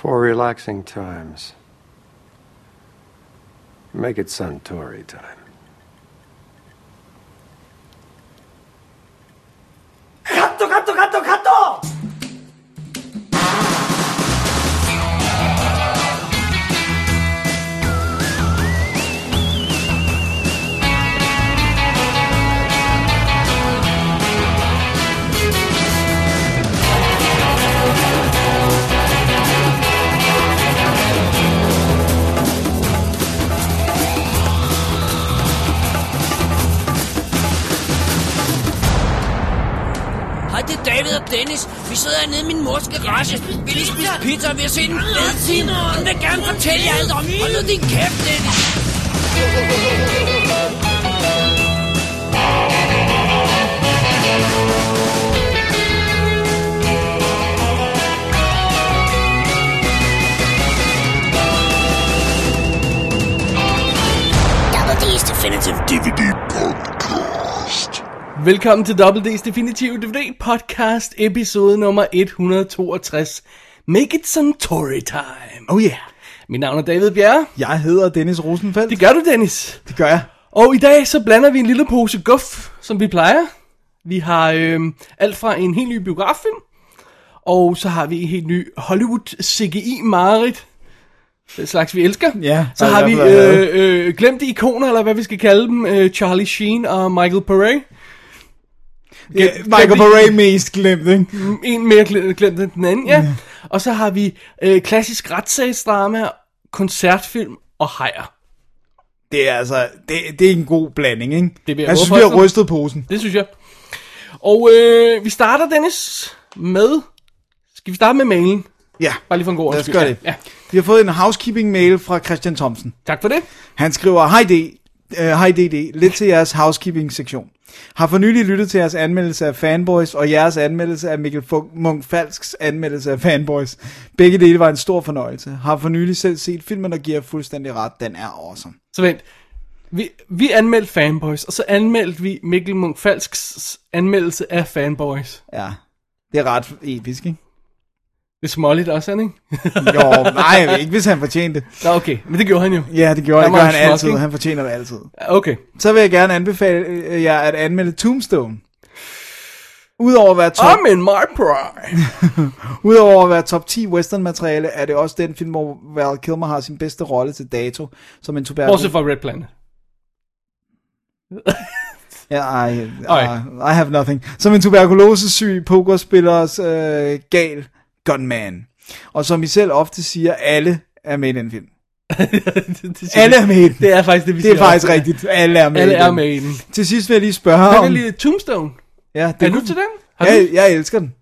For relaxing times. Make it Suntory time. Mors garage. Vi lige spise pizza, ved at se den en fed film. Hun vil gerne fortælle jer alt om. Hold nu din kæft, Dennis. Double D's Definitive DVD Velkommen til WD's Definitive DVD Podcast, episode nummer 162. Make it some Tory time. Oh yeah. Mit navn er David Bjerre. Jeg hedder Dennis Rosenfeldt. Det gør du, Dennis. det gør jeg. Og i dag så blander vi en lille pose guf, som vi plejer. Vi har øh, alt fra en helt ny biograffilm, og så har vi en helt ny Hollywood CGI Marit. Den slags vi elsker. Ja, så har vi øh, øh, glemte ikoner, eller hvad vi skal kalde dem, øh, Charlie Sheen og Michael Paré. Ja, Michael Paré mest glemt, ikke? En mere glemt, glemt end den anden, ja. Og så har vi øh, klassisk retssagsdrama, koncertfilm og hajer. Det er altså, det, det er en god blanding, ikke? Det jeg jeg synes, vi har rystet posen. Det synes jeg. Og øh, vi starter, Dennis, med... Skal vi starte med mailen? Ja, Bare lige for en god lad os gøre det. Ja, Vi har fået en housekeeping mail fra Christian Thomsen. tak for det. Han skriver, Hej D, uh, hej DD, lidt til jeres housekeeping sektion. Har for nylig lyttet til jeres anmeldelse af Fanboys og jeres anmeldelse af Mikkel Munk Falks anmeldelse af Fanboys. Begge dele var en stor fornøjelse. Har for nylig selv set filmen og giver fuldstændig ret. Den er awesome. Så vent. Vi, vi anmeldte Fanboys, og så anmeldte vi Mikkel Munk Falks anmeldelse af Fanboys. Ja, det er ret episk, ikke? Det er småligt også, det ikke? Jo, nej, ikke hvis han fortjente det. Nå, okay. Men det gjorde han jo. Ja, det gjorde Han det en han altid. småsking. Han fortjener det altid. Okay. Så vil jeg gerne anbefale øh, jer at anmelde Tombstone. Udover at være top, I'm in my prime. udover at være top 10 western materiale, er det også den film, hvor Val Kilmer har sin bedste rolle til dato, som en tuberkulose. Bortset fra Red Planet. Ja, I, Oj. I, I have nothing. Som en tuberkulosesyg pokerspillers øh, gal gunman. Og som I selv ofte siger, alle er med i den film. det, siger Alle er med i den. Det er faktisk det, vi Det er siger faktisk ofte. rigtigt. Alle er med Alle i er med i den. Til sidst vil jeg lige spørge Jeg om... kan lide Tombstone. Ja, det Er du til den? Har Ja, du jeg elsker den.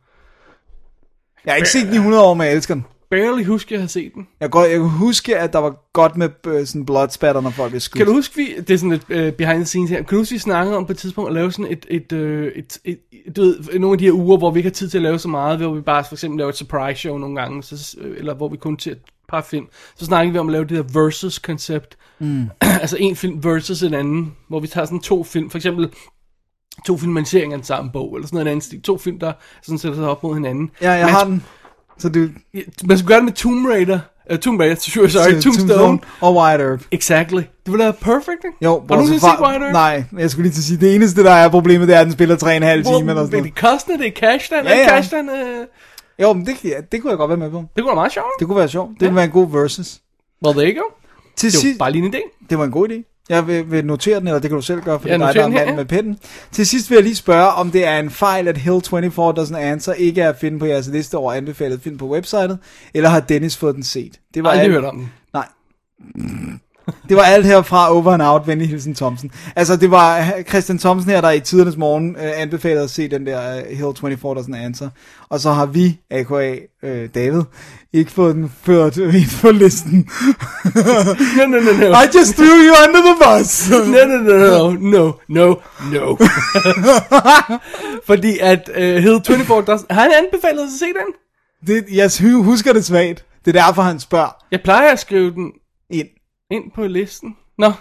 Jeg har ikke set den i 100 år, men jeg elsker den. Barely huske, at jeg har set den? Jeg, går, jeg kan huske, at der var godt med øh, sådan bloodspatter, når folk blev skudt. Kan du huske, vi, det er sådan et uh, behind the scenes her, kan du huske, vi snakkede om på et tidspunkt at lave sådan et, et, uh, et, et, et du ved, nogle af de her uger, hvor vi ikke har tid til at lave så meget, hvor vi bare for eksempel laver et surprise show nogle gange, så, eller hvor vi kun til et par film, så snakkede vi om at lave det her versus-koncept, mm. altså en film versus en anden, hvor vi tager sådan to film, for eksempel to filmatiseringer af den samme bog, eller sådan noget andet to film, der sådan sætter sig op mod hinanden. Ja, jeg Man har den. Så du... Man skulle gøre det med Tomb Raider, uh, Tomb Raider, sorry, sorry, Tombstone. Og White Earp. Exactly. Det ville være perfect, ikke? Jo, Har du set White Earp? Nej, jeg skulle lige til at sige, det eneste, der er problemet, det er, at den spiller 3,5 timer eller sådan Men noget. det koster, det er cash, den. Ja, Ja, ja. ja. Cash, den, øh, Jo, men det, ja, det kunne jeg godt være med på. det kunne være meget sjovt. Det kunne være sjovt. Det ville være en god versus. Well, there you go. Til Det var bare lige en idé. det var en god idé. Jeg vil, vil notere den, eller det kan du selv gøre, for det er dig, der er manden med pennen. Til sidst vil jeg lige spørge, om det er en fejl, at Hill 24 Doesn't Answer ikke er at finde på jeres liste over anbefalede film på websitet, eller har Dennis fået den set? Det har aldrig hørt om den. Nej. Det var alt herfra over and out, venlig hilsen Thomsen. Altså, det var Christian Thomsen her, der i tidernes morgen øh, anbefalede at se den der uh, Hill 24 Doesn't Answer. Og så har vi, a.k.a. Øh, David, ikke fået den ført ind på listen. No, no, no, no. I just threw you under the bus. No, no, no, no, no, no, no. Fordi at uh, Hill 24 does, har han anbefalet at se den? det, jeg hu- husker det svagt. Det er derfor, han spørger Jeg plejer at skrive den ind. Ind på listen. Nå,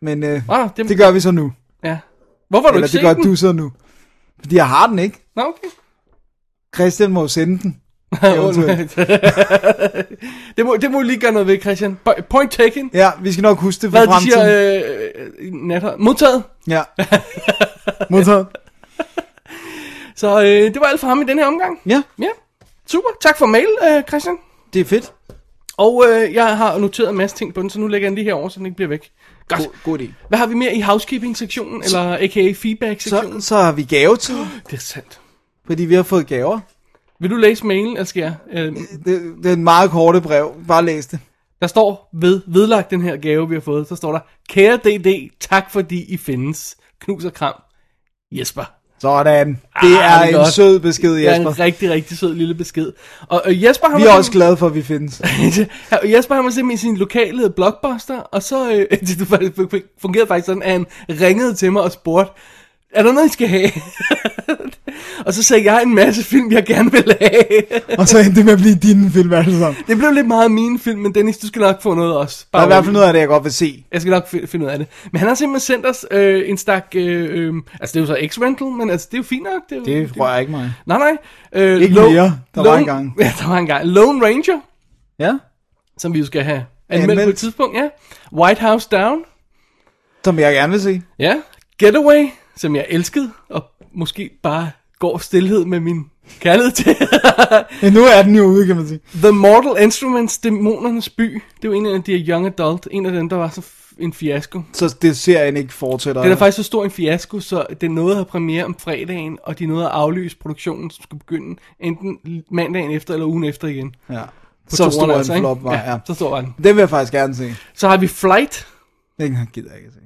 Men øh, ah, det, det gør vi så nu. ja. Hvorfor har du Eller ikke det gør den? du så nu. Fordi jeg har den ikke. Nå, okay. Christian må jo sende den. Det, må, det må lige gøre noget ved, Christian. Po- Point taken. Ja, vi skal nok huske det for Hvad de fremtiden. siger, øh, natter. Modtaget. Ja. Modtaget. Så øh, det var alt for ham i den her omgang. Ja, Ja, super. Tak for mail, øh, Christian. det er fedt. Og øh, jeg har noteret en masse ting på den, så nu lægger jeg den lige herover, så den ikke bliver væk. Godt. God, god idé. Hvad har vi mere i housekeeping-sektionen, eller a.k.a. feedback-sektionen? Så, så har vi gavetid, Det er sandt. fordi vi har fået gaver. Vil du læse mailen, eller skal jeg? Øh, Det, det er en meget korte brev. Bare læs det. der står ved, vedlagt den her gave, vi har fået, så står der, Kære DD, tak fordi I findes. Knus og kram. Jesper. Sådan. Det Ah, er det er en godt. sød besked, Det er Jesper. en rigtig, rigtig sød lille besked. Og Jesper, han Vi er også glade for, at vi findes. Jesper han var simpelthen i sin lokale blockbuster, og så øh, det fungerede faktisk sådan, at han ringede til mig og spurgte, er der noget, I skal have? og så sagde jeg en masse film, jeg gerne vil have. Og så endte det med at blive dine film alle sammen. det blev lidt meget mine film, men Dennis, du skal nok få noget også. Der er i hvert fald noget af det, jeg godt vil se. Jeg skal nok fi- finde ud af det. Men han har simpelthen sendt os øh, en stak, øh, øh, altså det er jo så X-Rental, men altså det er jo fint nok. Det, er jo, Det rører ikke mig. Nej, nej. Øh, Ikke Lo- mere. Der var Lone- engang. Ja, der var engang. Lone Ranger, Ja. som vi jo skal have anmeldt på et tidspunkt, ja. White House Down. Som jeg gerne vil se. Ja, Getaway, som jeg elskede, og måske bare går stillhed med min kærlighed til. Men nu er den jo ude, kan man sige. The Mortal Instruments, Dæmonernes By. Det jo en af de her young adult, en af dem, der var så en fiasko. Så det serien ikke fortsætter. Den er faktisk så stor en fiasko, så den nåede at have premiere om fredagen, og de nåede at aflyse produktionen, som skulle begynde enten mandagen efter eller ugen efter igen. Ja. På Så stor en altså, ikke? flop var, ja. så stor var den. Den vil jeg faktisk gerne se. Så har vi Flight. Den gider jeg ikke se.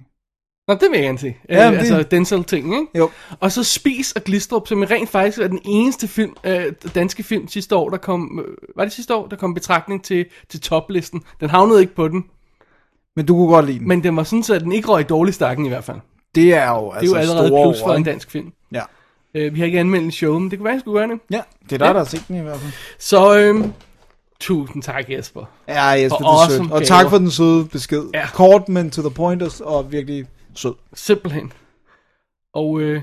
Nå, det vil jeg gerne se. Ja, øh, men det- Altså Denzel-ting, ikke? Jo. Og så Spis og Glistrup, som rent faktisk er den eneste film, øh, danske film sidste år, der kom, øh, var det sidste år, der kom betragtning til, til toplisten. Den havnede ikke på den, Men du kunne godt lide den. men den var sådan, så at den ikke røg i dårlig stakken i hvert fald. Det det er jo er altså jo allerede store plus for ord, en dansk film. Ja. Øh, vi har ikke anmeldt en show, men det kunne være, jeg skulle gøre det. Ja, det er dig, Ja. der har set den i hvert fald. Så øh, tusind tak, Jesper. Ja, Jesper, Og det er awesome sødt. Og tak for den søde besked. Ja. Kort, men to the point, og virkelig sød. Simpelthen. Og øh,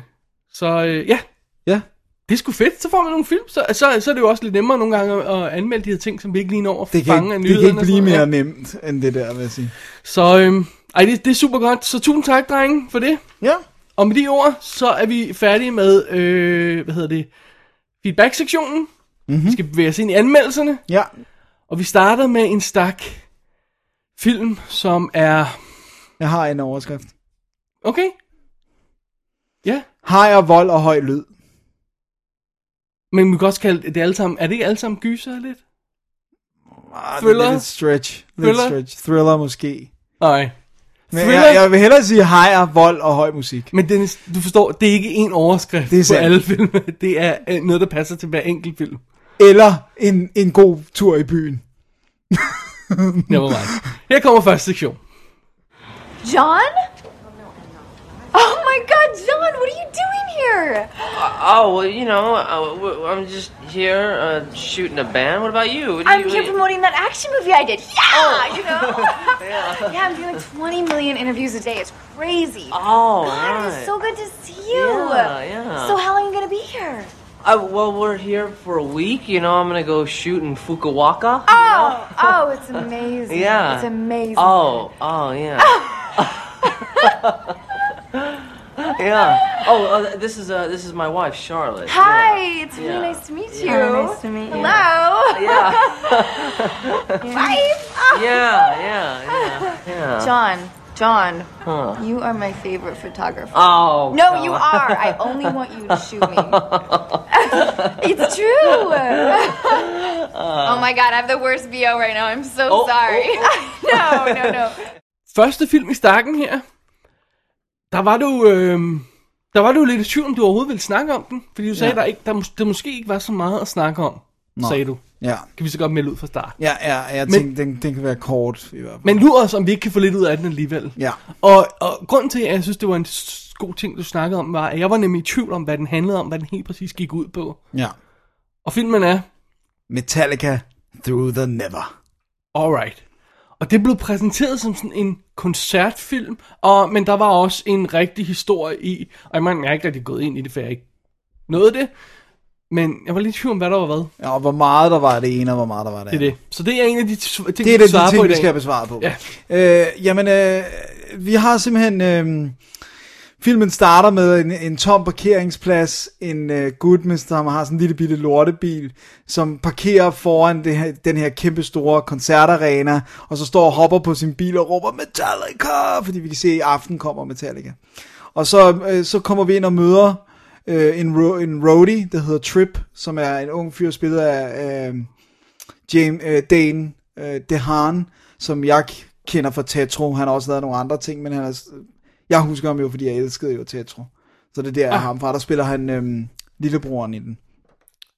så øh, ja, Ja. det er sgu fedt. Så får man nogle film. Så, så, så er det jo også lidt nemmere nogle gange at, anmelde de her ting, som vi ikke lige når at Det kan, fange af ikke, det kan nyhederne ikke blive mere nemt end det der, vil jeg sige. Så øhm, ej, det, det er super godt. Så tusind tak, drenge, for det. Ja. Og med de ord, så er vi færdige med, øh, hvad hedder det, feedback-sektionen. Mm-hmm. Vi skal bevæge os ind i anmeldelserne. Ja. Og vi starter med en stak film, som er... Jeg har en overskrift. Okay. Ja. Hajer, vold og høj lyd. Men vi kan også kalde det alle sammen... Er det ikke alle sammen gyser lidt? Ah, Thriller? Det er lidt stretch. Lidt Thriller? stretch. Thriller måske. Nej. Men Thriller? jeg, jeg vil hellere sige hajer, vold og høj musik. Men Dennis, du forstår, det er ikke en overskrift Det er på alle film. Det er øh, noget, der passer til hver enkelt film. Eller en, en god tur i byen. Never mind. Her kommer første sektion. John? Oh god, John, what are you doing here? Oh, well, you know, uh, I'm just here uh, shooting a band. What about you? What I'm you- here promoting that action movie I did. Yeah, you know? yeah. I'm doing 20 million interviews a day. It's crazy. Oh, God, right. it's so good to see you. Yeah, yeah. So how long are you going to be here? Uh, well, we're here for a week. You know, I'm gonna go shoot in Fukuoka. Oh, oh, it's amazing. Yeah. It's amazing. Oh, oh, yeah. yeah. Oh, uh, this is uh, this is my wife, Charlotte. Hi, it's Yeah. really nice to meet you. Yeah. nice to meet you. Hello. Yeah. Wife. Yeah, yeah, yeah, yeah. John, John, Huh. you are my favorite photographer. Oh. No, God. you are. I only want you to shoot me. it's true. oh my god, I have the worst VO right now. I'm so Oh, sorry. no, no, no. Første film i stakken her. Der var du, øh, der var du lidt i tvivl, om du overhovedet ville snakke om den. Fordi du sagde, Ja. der, ikke, der, mås- der måske ikke var så meget at snakke om, Nå. sagde du. Ja. Kan vi så godt melde ud fra start. Ja, ja, jeg Men- tænkte, den, den kan være kort i hvert fald. Men lur os, om vi ikke kan få lidt ud af den alligevel. Ja. Og, og grunden til, at jeg synes, det var en god ting, du snakkede om, var, at jeg var nemlig i tvivl om, hvad den handlede om, hvad den helt præcis gik ud på. Ja. Og filmen er Metallica Through the Never. Alright. Og det blev præsenteret som sådan en koncertfilm, og, men der var også en rigtig historie i, og jeg, mener, jeg er ikke rigtig gået ind i det, for jeg ikke nåede det. Men jeg var lidt i tvivl om, hvad der var hvad. Ja, og hvor meget der var det ene, og hvor meget der var det Det er andet. det. Så det er en af de ting, Det er vi det, svarer de ting, på i vi dag. skal have besvaret på. Ja. Øh, jamen, øh, vi har simpelthen... Øh, filmen starter med en, en tom parkeringsplads. En øh, gut, som har sådan en lille bitte lortebil, som parkerer foran det her, den her kæmpe store koncertarena, og så står og hopper på sin bil og råber Metallica, fordi vi kan se, at i aften kommer Metallica. Og så, øh, så kommer vi ind og møder øh, en, ro- en roadie, der hedder Trip, som er en ung fyr spillet af... Øh, James øh, Dane øh, DeHaan, som jeg kender fra Tetro. Han har også lavet nogle andre ting, men han er, jeg husker ham jo, fordi jeg elskede jo Tetro. Så det er der, Ah. ham fra. Der spiller han øhm, lillebroren i den.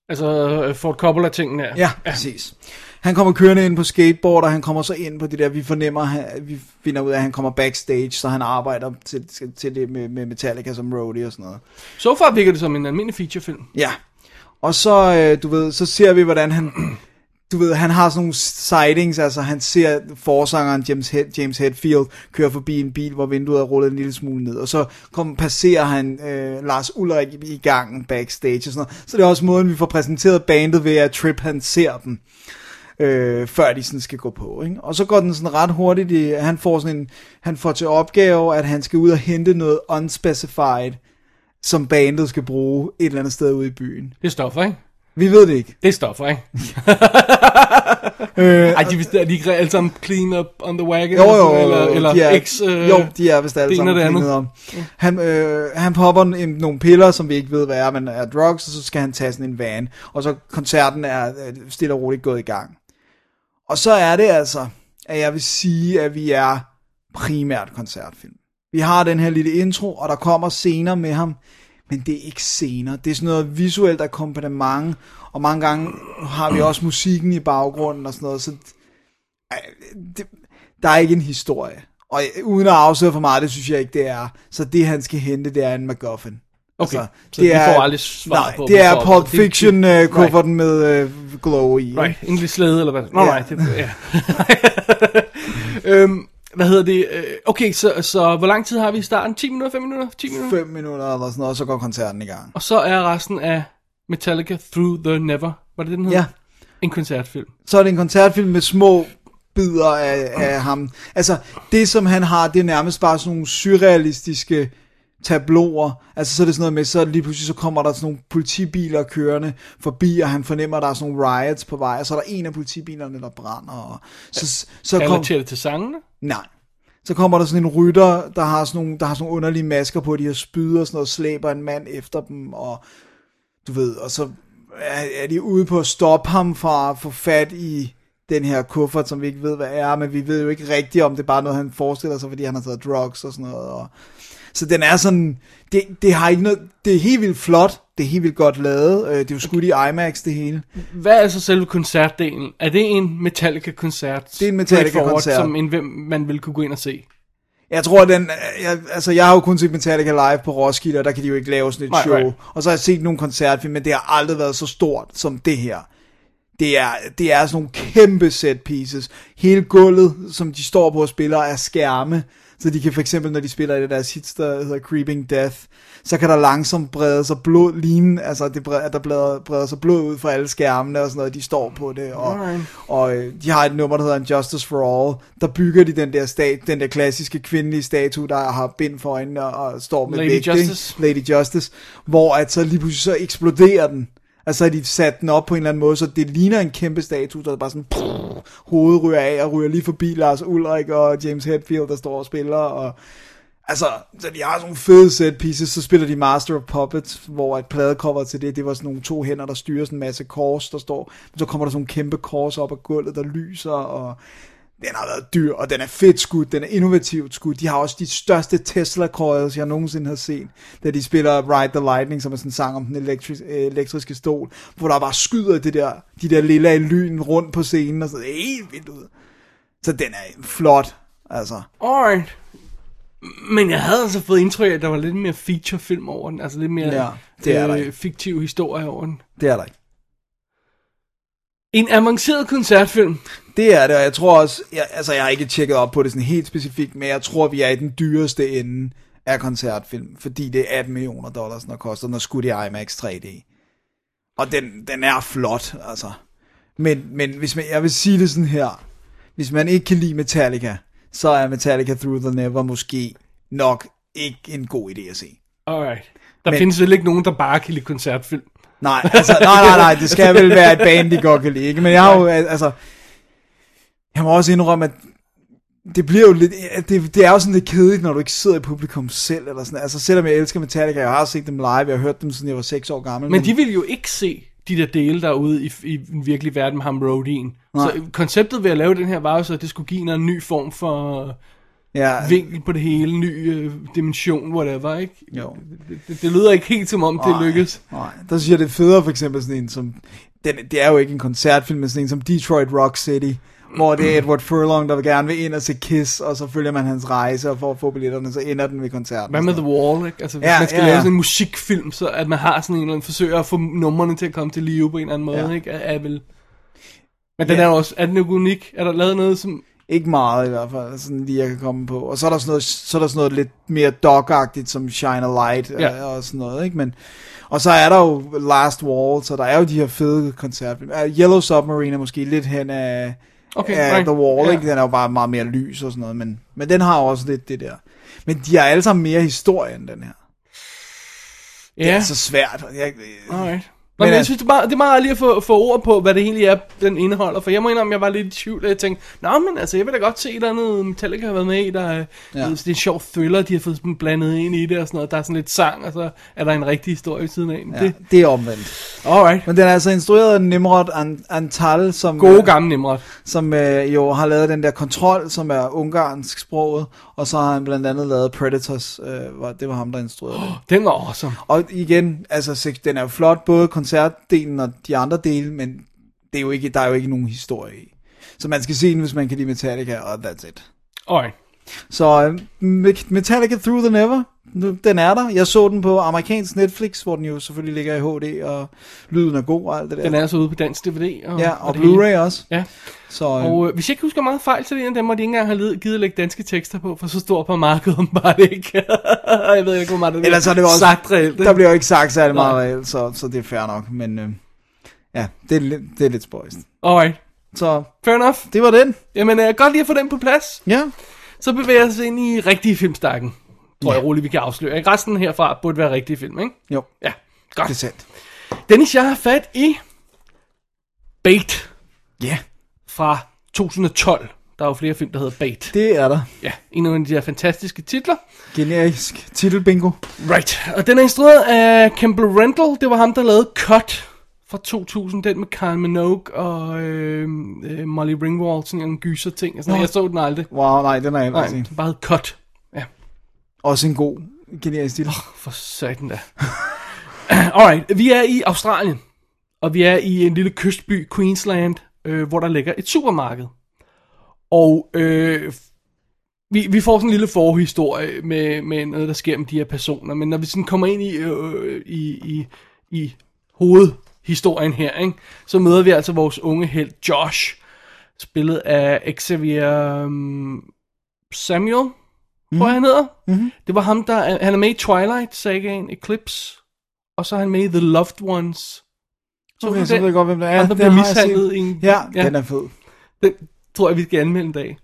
Altså øh, Ford Coppola-tingene her. Ja, ja, præcis. Han kommer kørende ind på skateboard, og han kommer så ind på det der, vi fornemmer, han, vi finder ud af, at han kommer backstage, så han arbejder til, til, til det med, med Metallica som roadie og sådan noget. Så far virker det som en almindelig featurefilm. Ja. Og så, øh, du ved, så ser vi, hvordan han, du ved, han har sådan nogle sightings, altså han ser forsangeren James, Head, James Hetfield køre forbi en bil, hvor vinduet er rullet en lille smule ned, og så kom, passerer han øh, Lars Ulrik i gangen backstage og sådan noget. Så det er også måden, vi får præsenteret bandet ved, at Trip han ser dem øh, før de sådan skal gå på. Ikke? Og så går den sådan ret hurtigt, i, han får sådan en, han får til opgave, at han skal ud og hente noget unspecified, som bandet skal bruge et eller andet sted ude i byen. Det er stoffer, ikke? Vi ved det ikke. Det er stoffer, ikke? Øh, Ej, de, er de ikke alle sammen clean up on the wagon? jo, jo, jo, eller, eller de er, X, øh, jo, de er vist alle sammen andet. om. Han, øh, han popper en, nogle piller, som vi ikke ved, hvad er, men er drugs, og så skal han tage sådan en van. Og så koncerten er øh, stille og roligt gået i gang. Og så er det altså, at jeg vil sige, at vi er primært koncertfilm. Vi har den her lille intro, og der kommer scener med ham, men det er ikke scener. Det er sådan noget visuelt akkompagnement, og mange gange har vi også musikken i baggrunden og sådan noget, så det, der er ikke en historie. Og uden at afsløre for meget, det synes jeg ikke, det er. Så det, han skal hente, det er en MacGuffin. Okay, så vi får aldrig svar nej, på, det er. Pulp Det- det- Fiction uh, right. kufferten med uh, glow i. Right, English Slade, eller hvad? Nå, nej, det, ja. øhm, hvad hedder det? Øh, Okay, så, så hvor lang tid har vi i starten? 10 minutter, 5 minutter, 10 minutter? 5 minutter eller sådan noget, og så går koncerten i gang. Og så er resten af Metallica Through the Never. Var det det, den hedder? Ja. En koncertfilm. Så er det en koncertfilm med små bidder af, af ham. Altså, det som han har, det er nærmest bare sådan nogle surrealistiske tabloer. Altså, så er det sådan noget med, så lige pludselig så kommer der sådan nogle politibiler kørende forbi, og han fornemmer, at der er sådan nogle riots på vej, og så er der en af politibilerne, der brænder. Og så, så kom, Relaterer det til sangene? Nej. Så kommer der sådan en rytter, der har sådan nogle, der har sådan nogle underlige masker på, de har spyd og sådan noget, slæber en mand efter dem, og du ved, og så er, er de ude på at stoppe ham fra at få fat i den her kuffert, som vi ikke ved, hvad er, men vi ved jo ikke rigtigt, om det er bare noget, han forestiller sig, fordi han har taget drugs og sådan noget. Og... Så den er sådan, det, det har ikke noget, det er helt vildt flot, det er helt vildt godt lavet, øh, det er jo skudt i IMAX det hele. Hvad er så selve koncertdelen? Er det en Metallica-koncert? Det er en Metallica-koncert. Som en, hvem man vil kunne gå ind og se? Jeg tror, den, jeg, altså jeg har jo kun set Metallica live på Roskilde, og der kan de jo ikke lave sådan et Nej, show. right. Og så har jeg set nogle koncertfilm, men det har aldrig været så stort som det her. Det er, det er sådan nogle kæmpe set pieces. Hele gulvet, som de står på og spiller, er skærme. Så de kan for eksempel, når de spiller i det der hits, der hedder Creeping Death, så kan der langsomt brede sig blod, ligne, altså det breder, der breder, breder sig blod ud fra alle skærmene og sådan noget, de står på det. Og, og øh, de har et nummer, der hedder Justice for All. Der bygger de den der, stat, den der klassiske kvindelige statue, der har bind for øjnene og, og står med Lady vægt, ikke? Justice. Lady Justice. Hvor at så lige pludselig så eksploderer den. Altså har de sat den op på en eller anden måde, så det ligner en kæmpe statue, der bare sådan pff, hovedet ryger af og ryger lige forbi Lars Ulrik og James Hetfield, der står og spiller. Og, altså, så de har sådan nogle fede set pieces, så spiller de Master of Puppets, hvor et pladecover til det, det var sådan nogle to hænder, der styrer sådan en masse kors, der står. Så kommer der sådan nogle kæmpe kors op af gulvet, der lyser, og den har været dyr, og den er fedt skudt, den er innovativt skudt. De har også de største Tesla coils, jeg nogensinde har set, da de spiller Ride the Lightning, som er sådan en sang om den elektris- øh, elektriske stol, hvor der bare skyder det der, de der lille lyn rundt på scenen, og så det helt vildt ud. Så den er flot, altså. Alright. Men jeg havde altså fået indtryk af, at der var lidt mere feature-film over den. Altså lidt mere Ja, det er der øh, ikke. fiktiv historie over den. Det er der ikke. En avanceret koncertfilm. Det er det, og jeg tror også, jeg, altså jeg har ikke tjekket op på det sådan helt specifikt, men jeg tror, vi er i den dyreste ende af koncertfilm, fordi det er 18 millioner dollars, når koster, når skudt i IMAX 3D. Og den, den er flot, altså. Men, men hvis man, jeg vil sige det sådan her. Hvis man ikke kan lide Metallica, så er Metallica Through the Never måske nok ikke en god idé at se. Alright. Der Men- Men... findes vel ikke nogen, der bare kan lide koncertfilm. Nej, altså, nej, nej, nej, det skal vel være et band, de godt kan lide, ikke? Men jeg har jo, altså, jeg må også indrømme, at det bliver jo lidt, det, det er jo sådan lidt kedeligt, når du ikke sidder i publikum selv, eller sådan, altså selvom jeg elsker Metallica, jeg har set dem live, jeg har hørt dem, siden jeg var 6 år gammel. Men de vil jo ikke se de der dele derude i, i den virkelige verden med ham roadien. Nej. Så konceptet ved at lave den her var jo så, at det skulle give en ny form for ja, vinkel på det hele, ny øh, dimension, whatever, ikke? jo. Det, det, det lyder ikke helt som om, det Nej. lykkes. Nej, der synes jeg, det er federe for eksempel sådan en som, den, det er jo ikke en koncertfilm, men sådan en som Detroit Rock City, hvor det er Edward Furlong, der vil gerne vil ind og se Kiss, og så følger man hans rejse, og for at få billetterne, så ender den ved koncerten. Hvad med The Wall, ikke? Altså, hvis Ja, man skal ja, lave sådan en musikfilm, så at man har sådan en eller anden forsøger at få numrene til at komme til live på en eller anden måde, Ja. ikke? Er, er vel... Men den Ja. er også, er den jo unik? Er der lavet noget, som... Ikke meget i hvert fald, sådan lige jeg kan komme på. Og så er der sådan noget, så er der sådan noget lidt mere dog-agtigt, som Shine a Light Ja. ja. og sådan noget, ikke? Men, og så er der jo Last Wall, så der er jo de her fede koncertfilm. Uh, Yellow Submarine er måske lidt hen af, Okay, af right. The Wall, Ja. ikke? Den er jo bare meget mere lys og sådan noget, men, men den har også lidt det der. Men de har alle sammen mere historie end den her. Det Ja, er så svært. Jeg, alright. Men men jeg altså- synes, det er, meget, det er meget lige at få, få ord på, hvad det egentlig er, den indeholder. For jeg må indrømme, jeg var lidt i tvivl, og jeg tænkte, Nå, men altså, jeg vil da godt se, der er noget Metallica har været med i, der er, Ja. det er en sjov thriller, de har fået sådan blandet ind i det og sådan noget. Der er sådan lidt sang, og så er der en rigtig historie ved siden af. ja, Det, det er omvendt. alright. Men den er altså instrueret af Nimrod An- Antal, som... Gode øh, gamle Nimrod. som øh, jo har lavet den der kontrol, som er ungarsk sproget, og så har han blandt andet lavet Predators, øh, var, det var ham, der instruerede det. Den var awesome. Og igen, altså, den er jo flot, både koncertdelen og de andre dele, men det er jo ikke, der er jo ikke nogen historie i. Så man skal se den, hvis man kan lide Metallica, og that's it. Alright. Så øh, Me- Metallica Through the Never, nu- den er der. Jeg så den på amerikansk Netflix, hvor den jo selvfølgelig ligger i HD, og lyden er god og alt det der. Den er så ude på dansk DVD. Og, ja, og hele. Blu-ray også. Ja. Så, øh, Og øh, hvis jeg ikke husker meget fejl, så er det en af dem, hvor de ikke engang har givet at lægge danske tekster på, for så stor på markedet om bare det ikke. jeg ved ikke, hvor meget det Ellers er det også- sagt reelt. Der bliver jo ikke sagt særlig Nej. meget reelt, så, så det er fair nok, men øh, ja, det er, lidt, det er lidt spøjst. Alright, Så fair enough. det var den. Jamen, øh, godt lige at få den på plads. Ja. Så bevæger vi os ind i rigtige filmstakken. Tror jeg roligt, vi kan afsløre. Ikke? Resten herfra burde være rigtige film, ikke? Jo, Ja, godt. det er sandt. Dennis, jeg har fat i Bait Ja, fra 2012. Der er jo flere film, der hedder Bait. det er der. Ja, en af de her fantastiske titler. Generisk titelbingo. Right. Og den er instrueret af Campbell Rendell. Det var ham, der lavede Cut fra 2000. Den med Kyle Minogue og øh, øh, Molly Ringwald. Sådan en gyser ting. Altså, jeg så den aldrig. Wow, nej, den er jeg Nej, aldrig set. den bare hed Cut. Også en god generisk titel. for satan da. Alright, vi er i Australien. Og vi er i en lille kystby, Queensland, øh, hvor der ligger et supermarked. Og øh, vi, vi får sådan en lille forhistorie med, med noget, der sker med de her personer. Men når vi sådan kommer ind i, øh, i, i, i hovedhistorien her, ikke, så møder vi altså vores unge held Josh, spillet af Xavier um, Samuel, tror jeg han hedder. Mhm. Det var ham, der han er med i Twilight Sagaen Eclipse, og så er han med i The Loved Ones. Så Okay, så ved jeg godt, hvem det er. Ham, der bliver mishandlet i en... Ja, Ja. den er fed. Den tror jeg, vi skal anmelde en dag.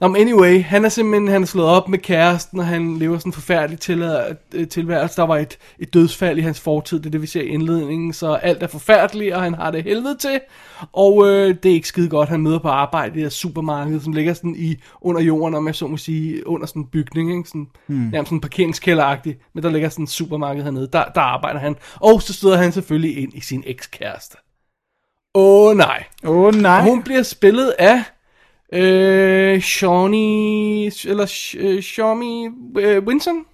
Nå, men anyway, han er simpelthen han er slået op med kæresten, og han lever sådan en forfærdelig til, øh, tilværelse. Der var et, et dødsfald i hans fortid, det er det, vi ser i indledningen, så alt er forfærdeligt, og han har det helvede til. Og øh, det er ikke skide godt, han møder på arbejde i det her supermarked, som ligger sådan i under jorden, om jeg så må sige, under sådan en bygning, ikke? Sådan, hmm. nærmest sådan parkeringskælderagtigt, men der ligger sådan en supermarked hernede, der, der arbejder han. Og så støder han selvfølgelig ind i sin ekskæreste. Åh oh, nej. Åh, oh, nej. Og hun bliver spillet af øh, Shawnee, eller øh, Shawnee øh, Winson.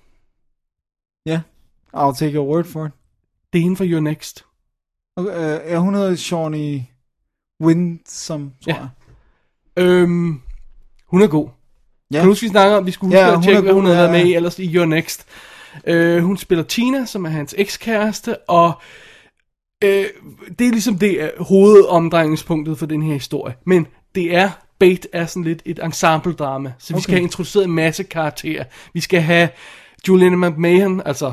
Ja, I'll take your word for it. Det er hende fra Your Next. Okay, øh, ja, hun hedder Shawnee Winsome, tror Ja. jeg. Øhm, hun er god. Ja. Kan du huske, vi snakker om, vi skulle huske Ja, at hun tjekke, hvad hun havde været med i ellers i Your Next. Øh, hun spiller Tina, som er hans ekskæreste, og øh, det er ligesom det er hovedomdrejningspunktet for den her historie. Men det er, Bait er sådan lidt et ensemble-drama, så vi Okay. skal have introduceret en masse karakterer. Vi skal have Juliana McMahon, altså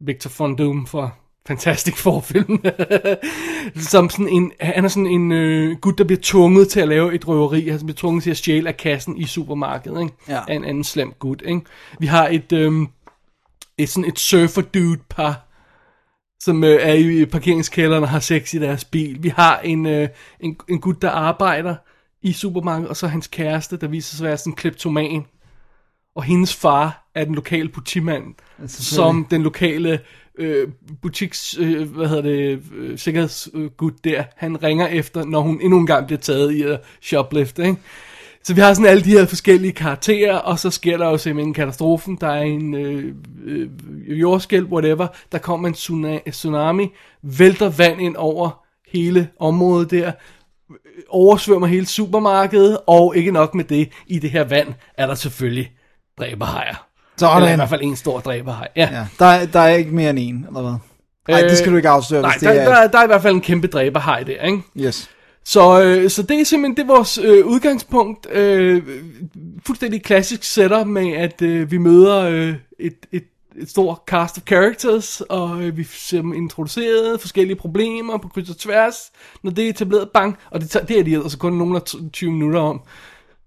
Victor Von Doom fra Fantastic Four-film. som sådan en, han er sådan en øh, gut, der bliver tvunget til at lave et røveri. Han bliver tvunget til at stjæle af kassen i supermarkedet. Ikke? Ja. Af en anden slem gut. Ikke? Vi har et, øh, et, sådan et surfer-dude-par, som øh, er i parkeringskælderen og har sex i deres bil. Vi har en, øh, en, en gut, der arbejder i supermarkedet, og så hans kæreste, der viser sig at være sådan en kleptoman. Og hendes far er den lokale politimand, som den lokale øh, butiks, øh, hvad hedder det, øh, sikkerhedsgut der, han ringer efter, når hun endnu en gang bliver taget i at shoplifte, ikke? Så vi har sådan alle de her forskellige karakterer, og så sker der jo simpelthen katastrofen. Der er en øh, øh, jordskælv, whatever. Der kommer en tsuna- tsunami, vælter vand ind over hele området der, oversvømmer hele supermarkedet, og ikke nok med det, i det her vand er der selvfølgelig dræberhajer. Sådan. Eller i hvert fald en stor dræberhaj. Ja. Ja, der, er- der er ikke mere end en, eller hvad? Nej, det skal du ikke afsløre, Nej, hvis der, det er... der, der er i hvert fald en kæmpe dræberhaj der, ikke? Yes. Så, øh, så det er simpelthen det er vores øh, udgangspunkt. Øh, fuldstændig klassisk setup med, at øh, vi møder øh, et, et, et stort cast of characters, og øh, vi ser dem introduceret, forskellige problemer på kryds og tværs. Når det er etableret, bang, og det, tager- det er de altså kun nogle af 20 minutter om.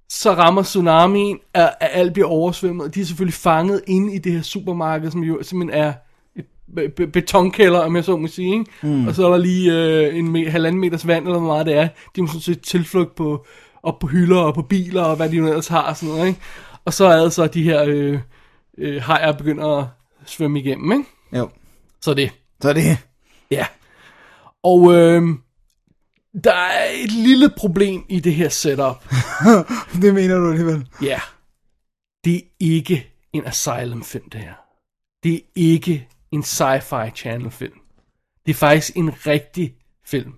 Så rammer tsunamien, at, at alt bliver oversvømmet, og de er selvfølgelig fanget inde i det her supermarked, som jo simpelthen er et be- be- betonkælder, om jeg så må sige. Ikke? Mm. Og så er der lige øh, en me- halvanden meters vand, eller hvor meget det er. De må sådan set tilflugt på, op på hylder og på biler, og hvad de nu ellers har, og sådan noget. Ikke? Og så er det så, de her øh, øh, hajer begynder at svømme igennem. Ikke? Jo. Så det, Så det... ja. Og øh, der er et lille problem i det her setup. Det mener du alligevel. Ja. Det er ikke en Asylum-film, det her. Det er ikke en sci-fi channel-film. Det er faktisk en rigtig film.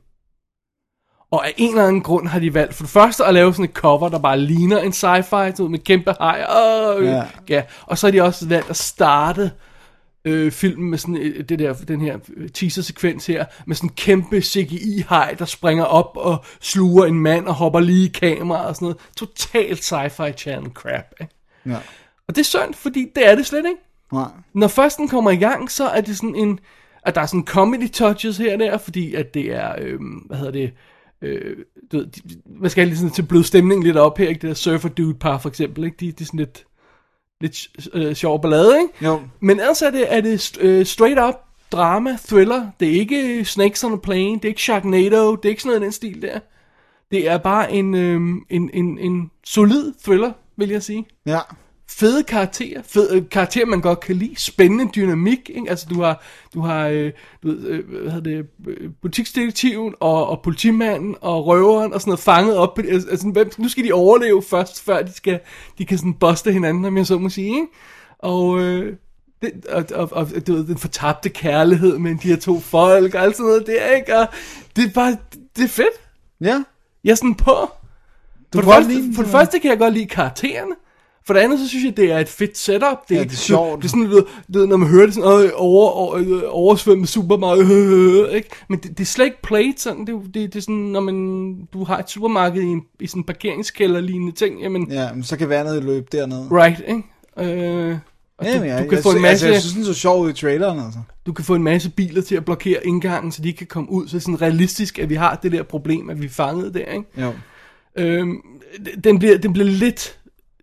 Og af en eller anden grund har de valgt for det første at lave sådan et cover, der bare ligner en sci-fi, så med kæmpe hej. Øh, Ja. ja. Og så har de også valgt at starte øh, filmen med sådan øh, det der, den her øh, teaser-sekvens her, med sådan en kæmpe CGI-hej, der springer op og sluger en mand og hopper lige i kamera og sådan noget. Totalt sci-fi channel crap, ikke? Ja. Og det er synd, fordi det er det slet ikke. Nej. Når først den kommer i gang, så er det sådan en, at der er sådan comedy touches her og der, fordi at det er, øh, hvad hedder det, øh, du ved, de, man skal lige sådan til blød stemning lidt op her, ikke? Det der surfer dude par for eksempel, ikke? De, de er sådan lidt, lidt øh, sjov ballade, ikke? Jo. Men ellers er det, er det øh, straight up drama, thriller. Det er ikke Snakes on a Plane, det er ikke Sharknado, det er ikke sådan noget i den stil der. Det er bare en, øh, en, en, en solid thriller, vil jeg sige. Ja. Fede karakterer, fede øh, karakterer, man godt kan lide, spændende dynamik, ikke? Altså du har, du har øh, du ved, øh, hvad hedder det, butiksdetektiven og, og politimanden og røveren og sådan noget fanget op. Altså, altså, hvem, nu skal de overleve først, før de, skal, de kan sådan buste hinanden, om jeg så må sige, ikke? Og, øh, det, og, og, og du ved, den fortabte kærlighed mellem de her to folk og alt sådan noget der, ikke? Og det er bare, det er fedt. Ja. Jeg er sådan på. Du for, det første, for det første kan jeg godt lide karaktererne. For det andet, så synes jeg, det er et fedt setup. Det Ja, ikke- det er sjovt. Det er sådan, du ved, når man hører det sådan, øh, over, over, øh, oversvømmet supermarked, øh, ikke? Men det, det, er slet ikke played sådan. Det, er det, det er sådan, når man, du har et supermarked i, en, i sådan en parkeringskælder lignende ting, jamen, Ja, men så kan vandet løbe dernede. right, ikke? Øh, og du, jeg, du, kan jeg, få en masse, altså, jeg synes, den så sjov ud i traileren, altså. du kan få en masse biler til at blokere indgangen, så de ikke kan komme ud. Så det er sådan realistisk, at vi har det der problem, at vi er fanget der, ikke? Jo. Øhm, den, bliver, den bliver lidt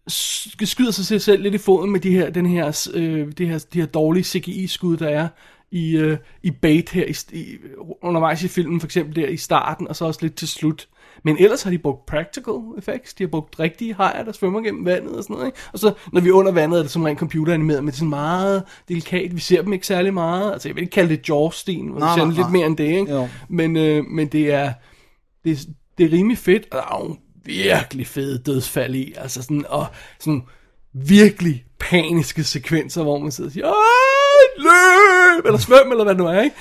skyder sig selv lidt i foden med de her, den her, øh, de her, de her dårlige CGI-skud, der er i, øh, i bait her i, i, undervejs i filmen, for eksempel der i starten, og så også lidt til slut. Men ellers har de brugt practical effects, de har brugt rigtige hajer, der svømmer gennem vandet og sådan noget, ikke? Og så, når vi er under vandet, er det som rent computeranimeret, men det er sådan meget delikat, vi ser dem ikke særlig meget, altså jeg vil ikke kalde det hvor vi Nej, ser nej, lidt mere end det, ikke? Jo. Men, øh, men det er, det, er- det er rimelig fedt, og der er virkelig fede dødsfald i, altså sådan, og sådan virkelig paniske sekvenser, hvor man sidder og siger, "Ej, løb, eller svøm, eller hvad det nu er, ikke?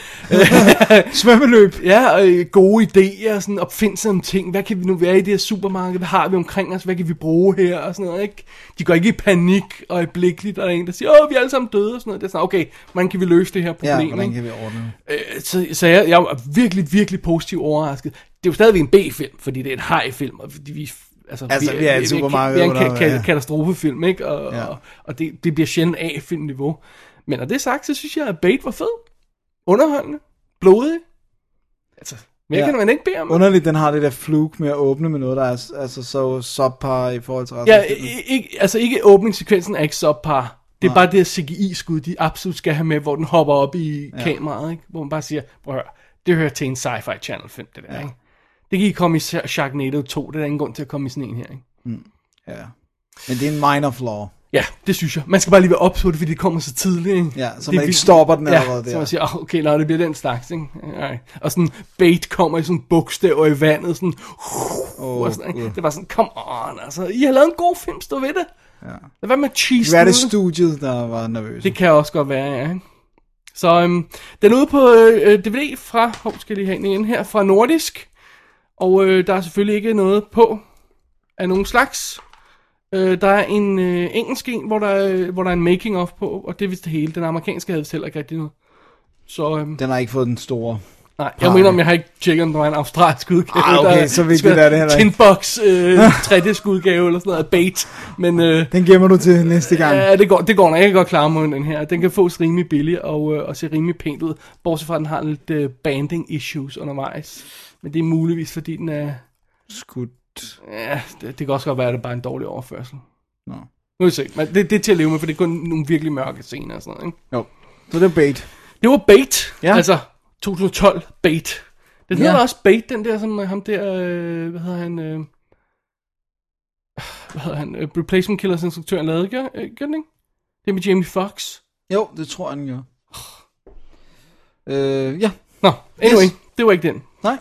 Svømmeløb. Ja, og øh, gode idéer, sådan opfindsomme ting, hvad kan vi nu være i det her supermarked, hvad har vi omkring os, hvad kan vi bruge her, og sådan noget, ikke? De går ikke i panik og øjeblikkeligt, og der er en, der siger, åh, vi er alle sammen døde, og sådan noget, det er sådan, okay, hvordan kan vi løse det her problem, Ja, ikke? hvordan kan vi ordne det? Øh, så, så jeg, jeg var virkelig, virkelig positivt overrasket. Det er jo stadigvæk en B-film, fordi det er en high-film, og fordi vi, altså, Altså, vi er et supermarked Vi er en ka- ja. ka- katastrofefilm, ikke? Og, Ja. og, og det, det bliver sjældent A-filmniveau. Men når det er sagt, så synes jeg, at Bait var fed. underholdende, blodig. Altså, mere Ja. kan man ikke bede om. Underligt, den har det der fluke med at åbne med noget, der er altså så subpar i forhold til resten Ja, ikke, altså ikke åbningssekvensen er ikke så par. Det er bare det CGI-skud, de absolut skal have med, hvor den hopper op i ja. kameraet, ikke? hvor man bare siger, prøv at høre, det hører til en sci-fi channel film, det der, ja. ikke? Det kan I komme i Sha- Sharknado 2, det er der ingen grund til at komme i sådan en her, ikke? Ja. Men det er en minor flaw. Ja, det synes jeg. Man skal bare lige være ops på det, fordi det kommer så tidligt, ikke? Ja, så Det man ikke vildt. stopper den allerede ja, der. så man siger, oh, okay, nej, det bliver den slags, ikke? Nej. Og sådan bait kommer i sådan bogstaver i vandet, sådan, oh, og sådan ikke? Det var sådan, come on, altså, I har lavet en god film, stå ved det. Ja. Hvad med cheese Hvad er det studiet, der var nervøs? Det kan også godt være, ja. ikke? Så øhm, den er ude på øh, DVD fra, hov, skal jeg lige have igen her, fra Nordisk. Og øh, der er selvfølgelig ikke noget på af nogen slags. Øh, der er en øh, engelsk en, hvor der, er, hvor der er en making of på, og det er vist det hele. Den amerikanske havde heller ikke rigtig noget. Så øhm, Den har ikke fået den store. nej, jeg mener, om jeg har ikke tjekket, om der var en australsk udgave. Ah, okay, der så vigtigt skal er det heller ikke. Tinbox øh, 3D udgave eller sådan noget, bait. Men øh, Den gemmer du til næste gang. Ja, det går, det går nok. Jeg kan godt klare mig med den her. Den kan fås rimelig billig og, øh, og se rimelig pænt ud. Bortset fra, at den har lidt øh, banding issues undervejs. Men det er muligvis, fordi den er... Skudt. Ja, det, det kan også godt være, at det er bare en dårlig overførsel. Nå. Nu vil vi se. Men det, det er til at leve med, for det er kun nogle virkelig mørke scener og sådan noget. Ikke? Jo. Så det er bait. Det var Bait. Ja. Altså 2012 Bait. Den hedder Ja. også Bait, den der, som ham der... Øh, hvad hedder han? Øh, hvad hedder han? Øh, Replacement Killers instruktøren lavede, gør, øh, gør den ikke? Det er med Jamie Foxx. Jo, det tror jeg, den gør. Øh, ja, Nå, anyway, Yes. det var ikke den. nej,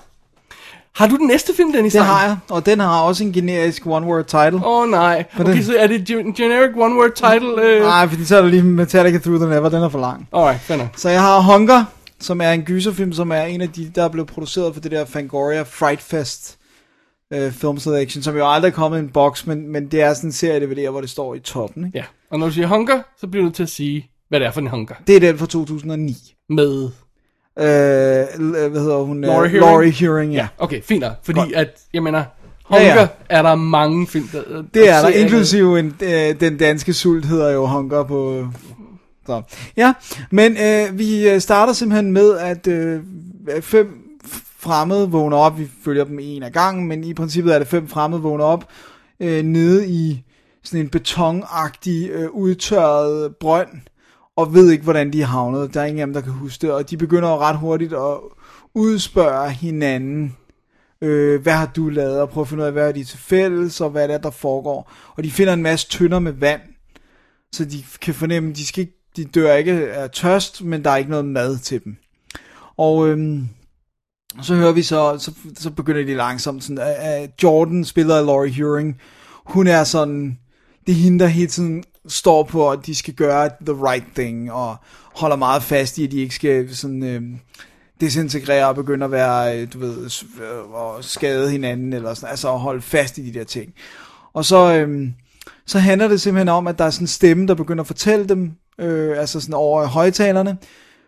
Har du den næste film, Dennis? det har jeg. Og den har også en generisk one-word title. Åh oh, nej. For Okay, den- så er det gen- generic one-word title? Øh... Nej, fordi så er der lige Metallica Through the Never, den er for lang. Alright, fair. Så jeg har Hunger, som er en gyserfilm, som er en af de, der er blevet produceret for det der Fangoria Fright Fest øh, Film Selection, som jo aldrig er kommet i en boks, men, men det er sådan en serie DVD'er, hvor det står i toppen. Ikke? Ja, og når du siger hunger, så bliver du til at sige, hvad det er for en hunger. Det er den fra 2009. Med... Øh, hvad hedder hun? Laurie Øh, Hearing? Laurie Hearing, ja. Okay, fint nok, fordi Godt. at, jeg mener, Ja, hunger ja. er der mange film, der... Det er der, inklusive en, øh, den danske sult hedder jo Hunger på... Så. Ja, men øh, vi øh, starter simpelthen med, at øh, fem fremmede vågner op. Vi følger dem en af gangen, men i princippet er det fem fremmede vågner op øh, nede i sådan en betonagtig, øh, udtørret brønd, og ved ikke, hvordan de er havnet. Der er ingen af dem, der kan huske det, og de begynder jo ret hurtigt at udspørge hinanden øh, hvad har du lavet, og prøve at finde ud af, hvad er de til fælles, og hvad er det, der foregår. Og de finder en masse tønder med vand, så de kan fornemme, de, skal ikke, de dør ikke af tørst, men der er ikke noget mad til dem. Og øhm, så hører vi så, så, så begynder de langsomt sådan, at, at Jordan spiller af Laurie Huring, hun er sådan, det er hende, der hele tiden står på, at de skal gøre the right thing, og holder meget fast i, at de ikke skal sådan, øh, desintegrere og begynde at være, øh, du ved, øh, og skade hinanden, eller sådan, altså at holde fast i de der ting. Og så, øhm, så handler det simpelthen om, at der er sådan en stemme, der begynder at fortælle dem, øh, altså sådan over højtalerne,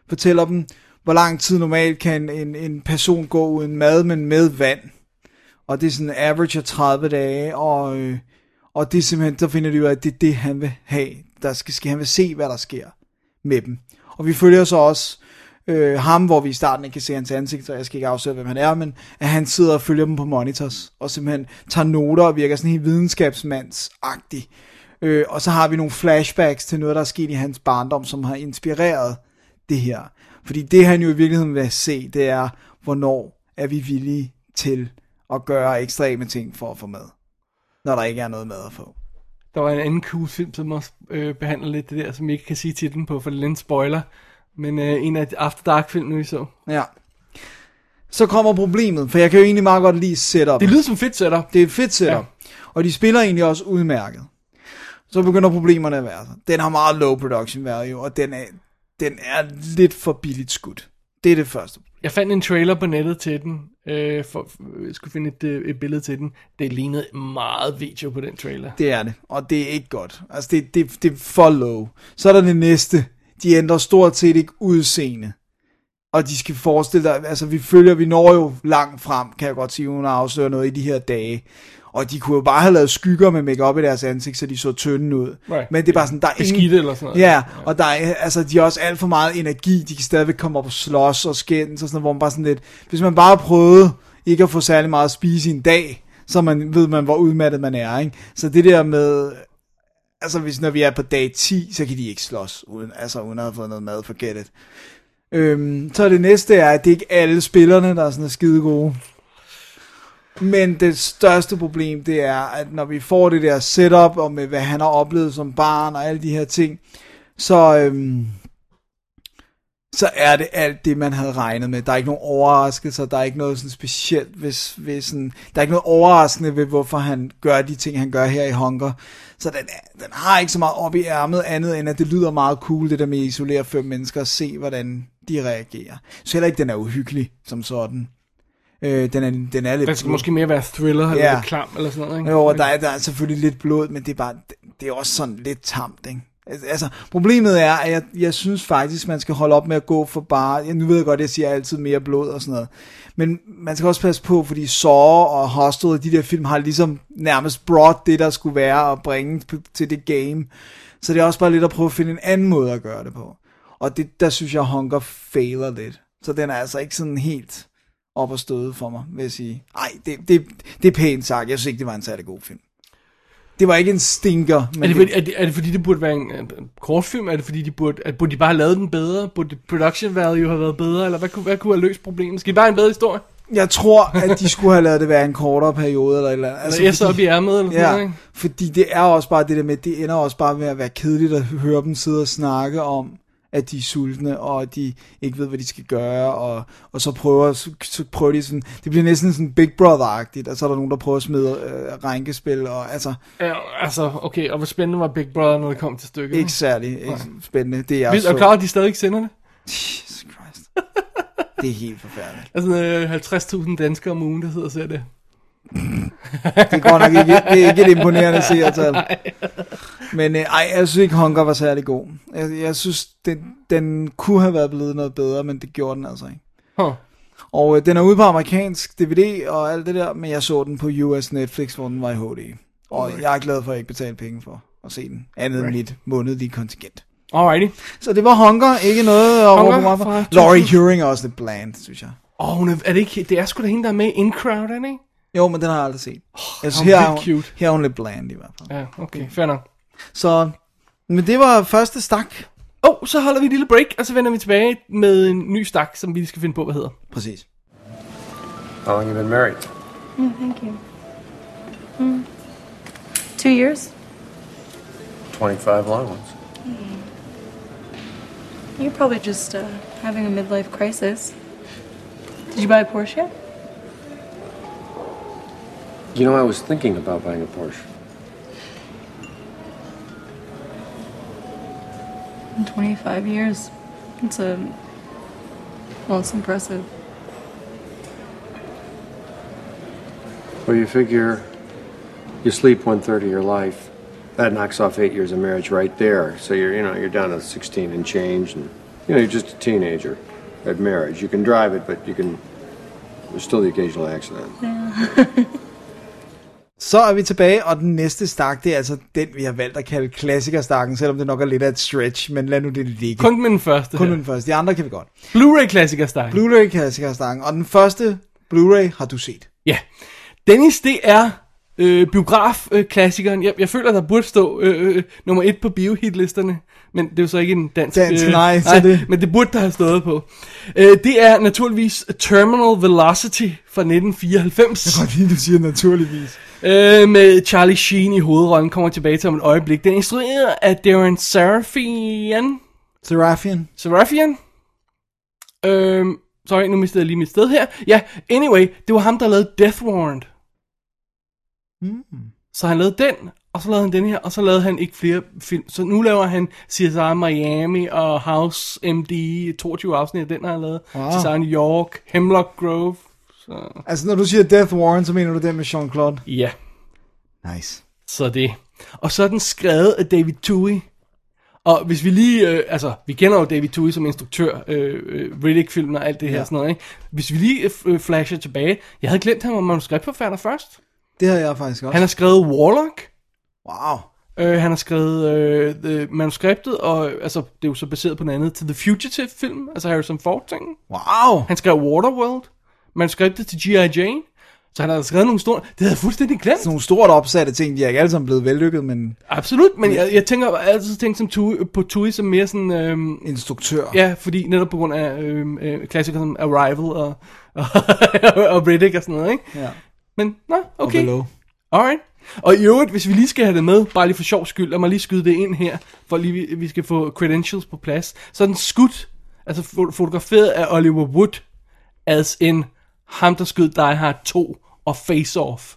fortæller dem, hvor lang tid normalt kan en, en person gå uden mad, men med vand. Og det er sådan en average af 30 dage, og, øh, og det er simpelthen, så finder de ud af, at det er det, han vil have. Der skal, skal han vil se, hvad der sker med dem. Og vi følger så også øh, ham, hvor vi i starten ikke kan se hans ansigt, så jeg skal ikke afsløre, hvem han er, men at han sidder og følger dem på monitors, og simpelthen tager noter og virker sådan helt videnskabsmandsagtig. Øh, og så har vi nogle flashbacks til noget, der er sket i hans barndom, som har inspireret det her. Fordi det han jo i virkeligheden vil se, det er, hvornår er vi villige til at gøre ekstreme ting for at få mad, når der ikke er noget mad at få. Der var en anden cool film, som også øh, behandler lidt det der, som jeg ikke kan sige titlen på, for det er lidt en spoiler. Men øh, en af de After Dark filmene, vi så. Ja. Så kommer problemet, for jeg kan jo egentlig meget godt lide setup. Det lyder som fedt setup. Det er et fedt setup. Ja. Ja. Og de spiller egentlig også udmærket. Så begynder problemerne at være. Den har meget low production value, og den er, den er lidt for billigt skudt. Det er det første. Jeg fandt en trailer på nettet til den, øh, for, for jeg skulle finde et, øh, et billede til den. Det lignede meget video på den trailer. Det er det, og det er ikke godt. Altså, det, det, det er for low. Så er der det næste. De ændrer stort set ikke udseende. Og de skal forestille dig, altså vi følger, vi når jo langt frem, kan jeg godt sige, uden at afsløre noget i de her dage. Og de kunne jo bare have lavet skygger med makeup i deres ansigt, så de så tynde ud. Right. Men det er bare sådan, der er Beskidte eller sådan noget. Ja, og der er, altså, de har også alt for meget energi. De kan stadigvæk komme op og slås og skændes og sådan noget, hvor man bare sådan lidt... Hvis man bare prøvede ikke at få særlig meget at spise i en dag, så man ved man, hvor udmattet man er, ikke? Så det der med... Altså, hvis når vi er på dag 10, så kan de ikke slås, uden, altså, uden at have fået noget mad, forget it. Øhm, så det næste er, at det ikke alle spillerne, der er sådan skide gode. Men det største problem, det er, at når vi får det der setup, og med hvad han har oplevet som barn, og alle de her ting, så, øhm, så er det alt det, man havde regnet med. Der er ikke nogen overraskelser, der er ikke noget sådan specielt, hvis, hvis sådan, der er ikke noget overraskende ved, hvorfor han gør de ting, han gør her i Hunger. Så den, den har ikke så meget op i ærmet andet, end at det lyder meget cool, det der med at isolere fem mennesker og se, hvordan de reagerer. Så heller ikke, den er uhyggelig som sådan. Øh, den, er, den er lidt... Den skal måske mere være thriller, eller Ja. lidt klam, eller sådan noget, ikke? Jo, og der er, der er selvfølgelig lidt blod, men det er bare, det er også sådan lidt tamt, ikke? Altså, problemet er, at jeg, jeg synes faktisk, man skal holde op med at gå for bare, ja, nu ved jeg godt, jeg siger altid mere blod og sådan noget, men man skal også passe på, fordi Saw og Hostel og de der film har ligesom nærmest brought det, der skulle være at bringe til det game. Så det er også bare lidt at prøve at finde en anden måde at gøre det på. Og det, der synes jeg, Hunger failer lidt. Så den er altså ikke sådan helt op og støde for mig, vil jeg sige. Ej, det, det, det er pænt sagt. Jeg synes ikke, det var en særlig god film. Det var ikke en stinker, men Er det, fordi, er, det, er det fordi, det burde være en øh, kortfilm? Er det fordi, de burde, at, burde de bare have lavet den bedre? Burde det production value have været bedre? Eller hvad kunne, hvad kunne have løst problemet? Skal det bare en bedre historie? jeg tror, at de skulle have lavet det være en kortere periode, eller et eller andet. Altså, eller så op i ærmet, eller Ja, noget, ikke? fordi det er også bare det der med, det ender også bare med at være kedeligt at høre dem sidde og snakke om, at de er sultne, og at de ikke ved, hvad de skal gøre, og, og så prøver, så, så prøver de sådan, det bliver næsten sådan Big Brother-agtigt, og så er der nogen, der prøver at smide øh, rænkespil, og altså, Ja, altså, okay, og hvor spændende var Big Brother, når det kom til stykket? ikke særlig ikke spændende, det er jeg Hvis, er du klar, at de stadig ikke sender det? Jesus Christ. det er helt forfærdeligt. Altså øh, 50.000 danskere om ugen, der sidder og ser det. Det godt nok ikke, det er ikke et imponerende seertal. Men øh, ej, jeg synes ikke, Hunger var særlig god. Jeg, jeg synes, den, den kunne have været blevet noget bedre, men det gjorde den altså ikke. Huh. Og øh, den er ude på amerikansk DVD og alt det der, men jeg så den på US Netflix, hvor den var i HD. Og jeg er glad for, at jeg ikke betalte penge for at se den. Andet end mit månedlige kontingent. Alrighty. Så det var Hunger, ikke noget at råbe mig for. Laurie 2000. Huring er også lidt bland, synes jeg. Åh, oh, er, er det ikke, det er sgu da hende, der er med i In Crowd, er det ikke? Jo, men den har jeg aldrig set. Synes, hun her, er hun, cute. her er hun lidt bland i hvert fald. Ja, okay, fair nok. Så, men det var første stak. Åh, oh, så holder vi et lille break, og så vender vi tilbage med en ny stak, som vi skal finde på, hvad hedder. Præcis. How long you been married? Oh, thank you. Mm. Two years? 25 long ones. You're probably just uh, having a midlife crisis. Did you buy a Porsche yet? You know, I was thinking about buying a Porsche. In 25 years. It's a. Well, it's impressive. Well, you figure you sleep one third of your life. That knocks off eight years of marriage right there. So you're, you know, you're down to 16 and change, and you know, you're just a teenager at marriage. You can drive it, but you can. There's still the occasional accident. Så er vi tilbage, og den næste stak, det er altså den, vi har valgt at kalde klassikerstakken, selvom det nok er lidt af et stretch, men lad nu det ligge. Kun med den første Kun her. med den første. De andre kan vi godt. Blu-ray klassiker stak. Blu-ray klassikerstakken, og den første Blu-ray har du set. Ja. Dennis, det er øh, biograf-klassikeren. Jeg, jeg føler, der burde stå øh, øh, nummer et på biohitlisterne. Men det er jo så ikke en dansk... Dansk, nej, så det- Men det burde der have stået på. Øh, det er naturligvis Terminal Velocity fra 1994. Og lige du siger naturligvis. Øh, med Charlie Sheen i hovedrollen. Kommer tilbage til om et øjeblik. Den er instrueret af Darren Sarafian. Serafian. Serafian. Øhm, sorry, nu mistede jeg lige mit sted her. Ja, anyway, det var ham, der lavede Death Warrant. Mm. Så han lavede den, og så lavede han den her, og så lavede han ikke flere film. Så nu laver han CSI Miami og House MD, 22 afsnit af den har han lavet. Wow. CSI New York, Hemlock Grove. Så, Altså, når du siger Death Warrant, så mener du den med Jean-Claude? ja, Nice. så det. Og så er den skrevet af David Twohy. Og hvis vi lige, øh, altså, vi kender jo David Tui som instruktør, øh, øh, Riddick-filmen og alt det her Ja. sådan noget, ikke? Hvis vi lige øh, flasher tilbage, jeg havde glemt, at han var manuskriptforfatter først. Det havde jeg faktisk også. Han har skrevet Warlock, Wow. øh, han har skrevet øh, the manuskriptet, og altså, det er jo så baseret på noget andet, til The Fugitive-film, altså Harrison Ford-ting. Wow. Han skrev Waterworld, manuskriptet til G.I. Jane, så han har skrevet nogle store, det havde jeg fuldstændig glemt. Sådan nogle stort opsatte ting, de er ikke alle sammen blevet vellykket, men Absolut, men jeg, jeg tænker altid tænkt som Tui, på Tui som mere sådan, øhm, instruktør. ja, fordi netop på grund af øhm, øh, klassikere som Arrival og, og, og Riddick og sådan noget, ikke? Ja. Men, nå, Og okay. Below. Alright. Og i øvrigt, hvis vi lige skal have det med, bare lige for sjov skyld, lad mig lige skyde det ind her, for lige vi, skal få credentials på plads. Så den skudt, altså fo- fotograferet af Oliver Wood, as in ham, der skød Die Hard 2 og Face Off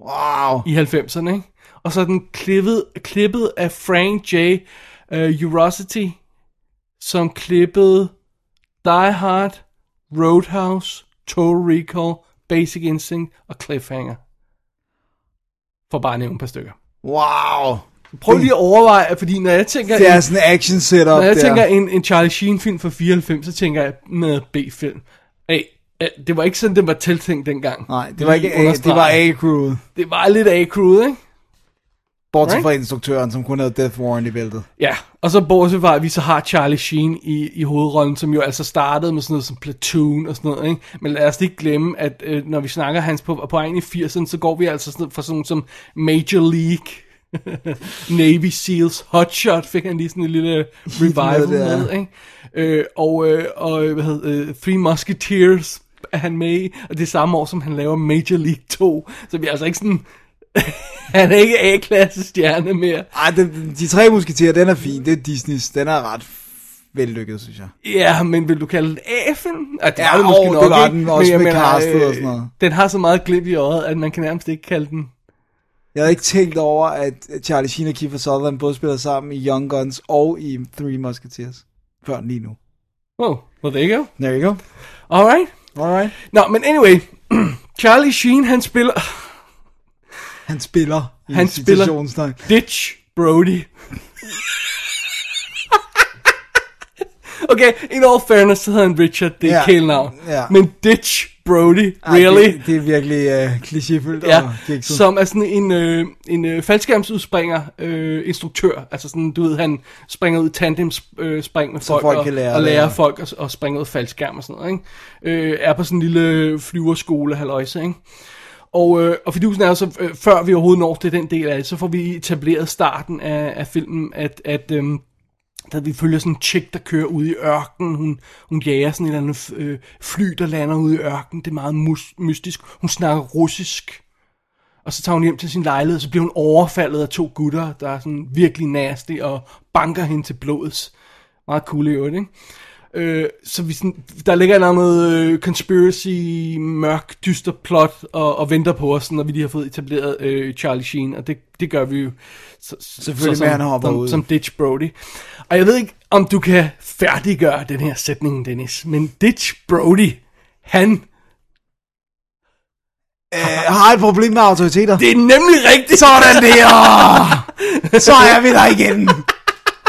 Wow. i 90'erne, ikke? Og så er den klippet, klippet af Frank J. Uh, Urosity, som klippede Die Hard, Roadhouse, Total Recall, Basic Instinct og Cliffhanger. For bare at nævne et par stykker. Wow. Prøv lige at overveje, fordi når jeg tænker, Det er en, sådan en action setup når jeg der. tænker en, en Charlie Sheen film fra 94, så tænker jeg med B-film. Hey, eh, det var ikke sådan, den var tiltænkt dengang. Nej, det var ikke A, det var A-crewet. Det var lidt A-crewet, ikke? Bortset Right? fra instruktøren, som kun havde Death Warrant i bæltet. Ja, og så bortset fra, at vi så har Charlie Sheen i, i hovedrollen, som jo altså startede med sådan noget som Platoon og sådan noget, ikke? Men lad os ikke glemme, at øh, når vi snakker hans på, på egen i 80'erne, så går vi altså sådan, fra sådan som Major League, Navy Seals, Hotshot fik han lige sådan en lille revival Med det, ikke? Øh, og, øh, og hvad hedder øh, Three Musketeers er han med i, og det samme år, som han laver Major League 2, så vi er altså ikke sådan... han er ikke A-klasse stjerne mere. Ej, de, de tre musketerer, den er fin. Det er Disneys. Den er ret vellykket, synes jeg. Ja, men vil du kalde den A-film? Ja, det Ja, var det måske åh, nok, det var ikke? den også Men med castet og sådan noget. øh, Den har så meget glimt i øjet, at man kan nærmest ikke kalde den... Jeg havde ikke tænkt over, at Charlie Sheen og Kiefer Sutherland både spiller sammen i Young Guns og i Three Musketeers. Før lige nu. Oh, well there you go. There you go. Alright. Alright. Nå, men anyway. Charlie Sheen, han spiller... Han spiller. i Han spiller- citationstegn. Ditch Brody. Okay, in all fairness, så hedder han Richard, det er Ja, kælenavn. ja. Men Ditch Brody, Ej, really? Det, det er virkelig uh, klichéfyldt Ja, og som er sådan en, øh, en øh, faldskærmsudspringer øh, instruktør. Altså sådan, du ved, han springer ud tandem øh, spring med folk, folk og, lære og det, lærer ja. folk at, at springe ud faldskærm og sådan noget. Ikke? Øh, er på sådan en lille flyverskole, halløjse, ikke? Og, øh, og fidusen er så, øh, før vi overhovedet når til den del af det, så får vi etableret starten af, af filmen, at, at øhm, der vi følger sådan en chick, der kører ud i ørkenen. Hun, hun jager sådan et eller andet øh, fly, der lander ude i ørkenen. Det er meget mus- mystisk. Hun snakker russisk. Og så tager hun hjem til sin lejlighed, og så bliver hun overfaldet af to gutter, der er sådan virkelig nasty og banker hende til blods. Meget cool i øvrigt, ikke? Øh, så vi sådan, der ligger en noget øh, conspiracy, mørk, dyster plot og, og venter på os, når vi lige har fået etableret øh, Charlie Sheen, og det, det gør vi jo så, Selvfølgelig så, med, at han hopper som, ud. som Ditch Brody. Og jeg ved ikke, om du kan færdiggøre den her sætning, Dennis, men Ditch Brody, han, Uh, har et problem med autoriteter. det er nemlig rigtigt. Sådan der! Så er vi der igen.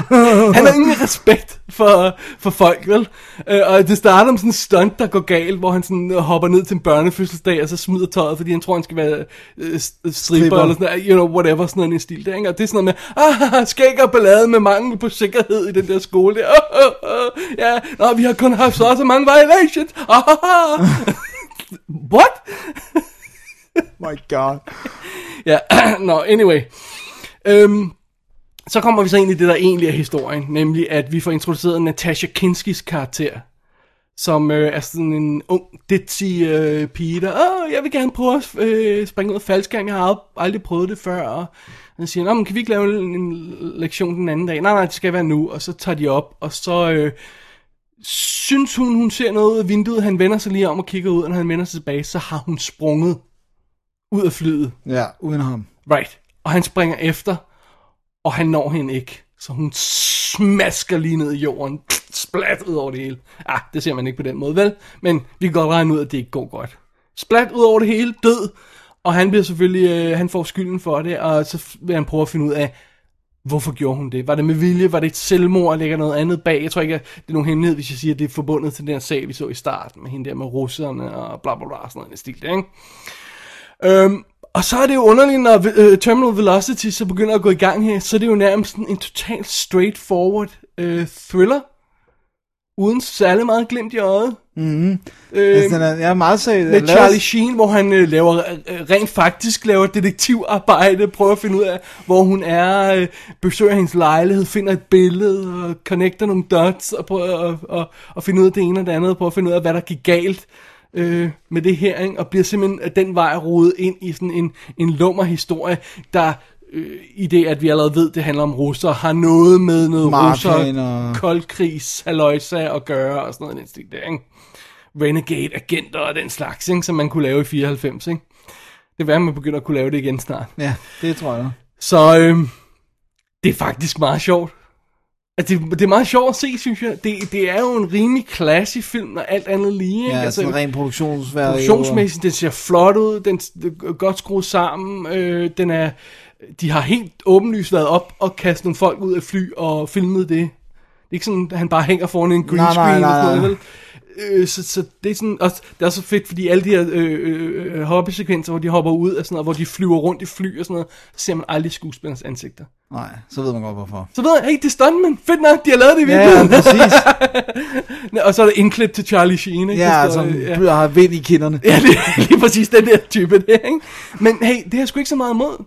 Han har ingen respekt for, for folk, vel? Øh, og det starter med sådan en stunt, der går galt, hvor han sådan øh, hopper ned til en børnefødselsdag, og så smider tøjet, fordi han tror, han skal være øh, st- stripper, Stripper. eller sådan you know, whatever, sådan noget i en stil der, ikke? Og det er sådan noget med, ah, skæg og ballade med mangel på sikkerhed i den der skole der. Oh, oh, oh, ja, nå, vi har kun haft så og så mange violations. Ah, ah, ah. What? My god. Ja, nå, anyway. Øhm, så kommer vi så ind i det, der egentlig er historien, nemlig at vi får introduceret Natasha Kinskis karakter, som øh, er sådan en ung, ditzy øh, pige, der, åh, jeg vil gerne prøve at øh, springe ud af faldskærm, jeg har ald- aldrig prøvet det før, og han siger, Nå, men kan vi ikke lave en, en lektion den anden dag? Nej, nej, det skal være nu, og så tager de op, og så øh, synes hun, hun ser noget ud af vinduet, han vender sig lige om og kigger ud, og når han vender sig tilbage, så har hun sprunget ud af flyet. Ja, uden ham. Right. Og han springer efter, og han når hende ikke. Så hun smasker lige ned i jorden. Splat ud over det hele. Ah, det ser man ikke på den måde, vel? Men vi kan godt regne ud, at det ikke går godt. Splat ud over det hele, død. Og han bliver selvfølgelig, øh, han får skylden for det, og så vil han prøve at finde ud af, hvorfor gjorde hun det? Var det med vilje? Var det et selvmord? Ligger noget andet bag? Jeg tror ikke, at det er nogen hemmelighed, hvis jeg siger, at det er forbundet til den her sag, vi så i starten, med hende der med russerne og bla bla bla, sådan noget i stil, ikke? Øhm, og så er det jo underligt, når øh, Terminal Velocity så begynder at gå i gang her, så er det jo nærmest en, en totalt straightforward øh, thriller, uden særlig meget glimt i øjet. Mm-hmm. Øh, altså, den er, jeg er meget seriøs. med Charlie Sheen, hvor han øh, laver øh, rent faktisk laver detektivarbejde, prøver at finde ud af, hvor hun er, øh, besøger hendes lejlighed, finder et billede og connecter nogle dots og prøver at, at, at finde ud af det ene og det andet, og prøver at finde ud af, hvad der gik galt øh, med det her, ikke? og bliver simpelthen den vej rodet ind i sådan en, en lummer historie, der øh, i det, at vi allerede ved, det handler om russer, har noget med noget russer, og- koldkrigs, halløjsa at gøre, og sådan noget i den stil der, ikke? Renegade agenter og den slags, ikke? som man kunne lave i 94, ikke? Det er værd, at man begynder at kunne lave det igen snart. Ja, det tror jeg. Så øh, det er faktisk meget sjovt. Altså, det, det er meget sjovt at se, synes jeg. Det, det er jo en rimelig classy film, når alt andet lige. Ikke? Ja, altså, sådan ren produktionsværdi. Produktionsmæssigt, den ser flot ud, den er godt skruet sammen, øh, den er, de har helt åbenlyst været op og kastet nogle folk ud af fly og filmet det. Det er ikke sådan, at han bare hænger foran en green Nej, nej, screen nej, og sådan nej. noget, vel? Øh, så, så det er sådan, også, det er så fedt, fordi alle de her øh, øh, hoppesekvenser, hvor de hopper ud og sådan noget, hvor de flyver rundt i fly og sådan noget, så ser man aldrig skuespillers ansigter. Nej, så ved man godt hvorfor. Så ved jeg, hey, det er stuntman, fedt nok, de har lavet det i Ja, virkeligheden. præcis. og så er der indklip til Charlie Sheen, ikke? Ja, Der altså, står, ja. har vind i kinderne. Ja, er lige præcis den der type der, ikke? Men hey, det har jeg sgu ikke så meget imod.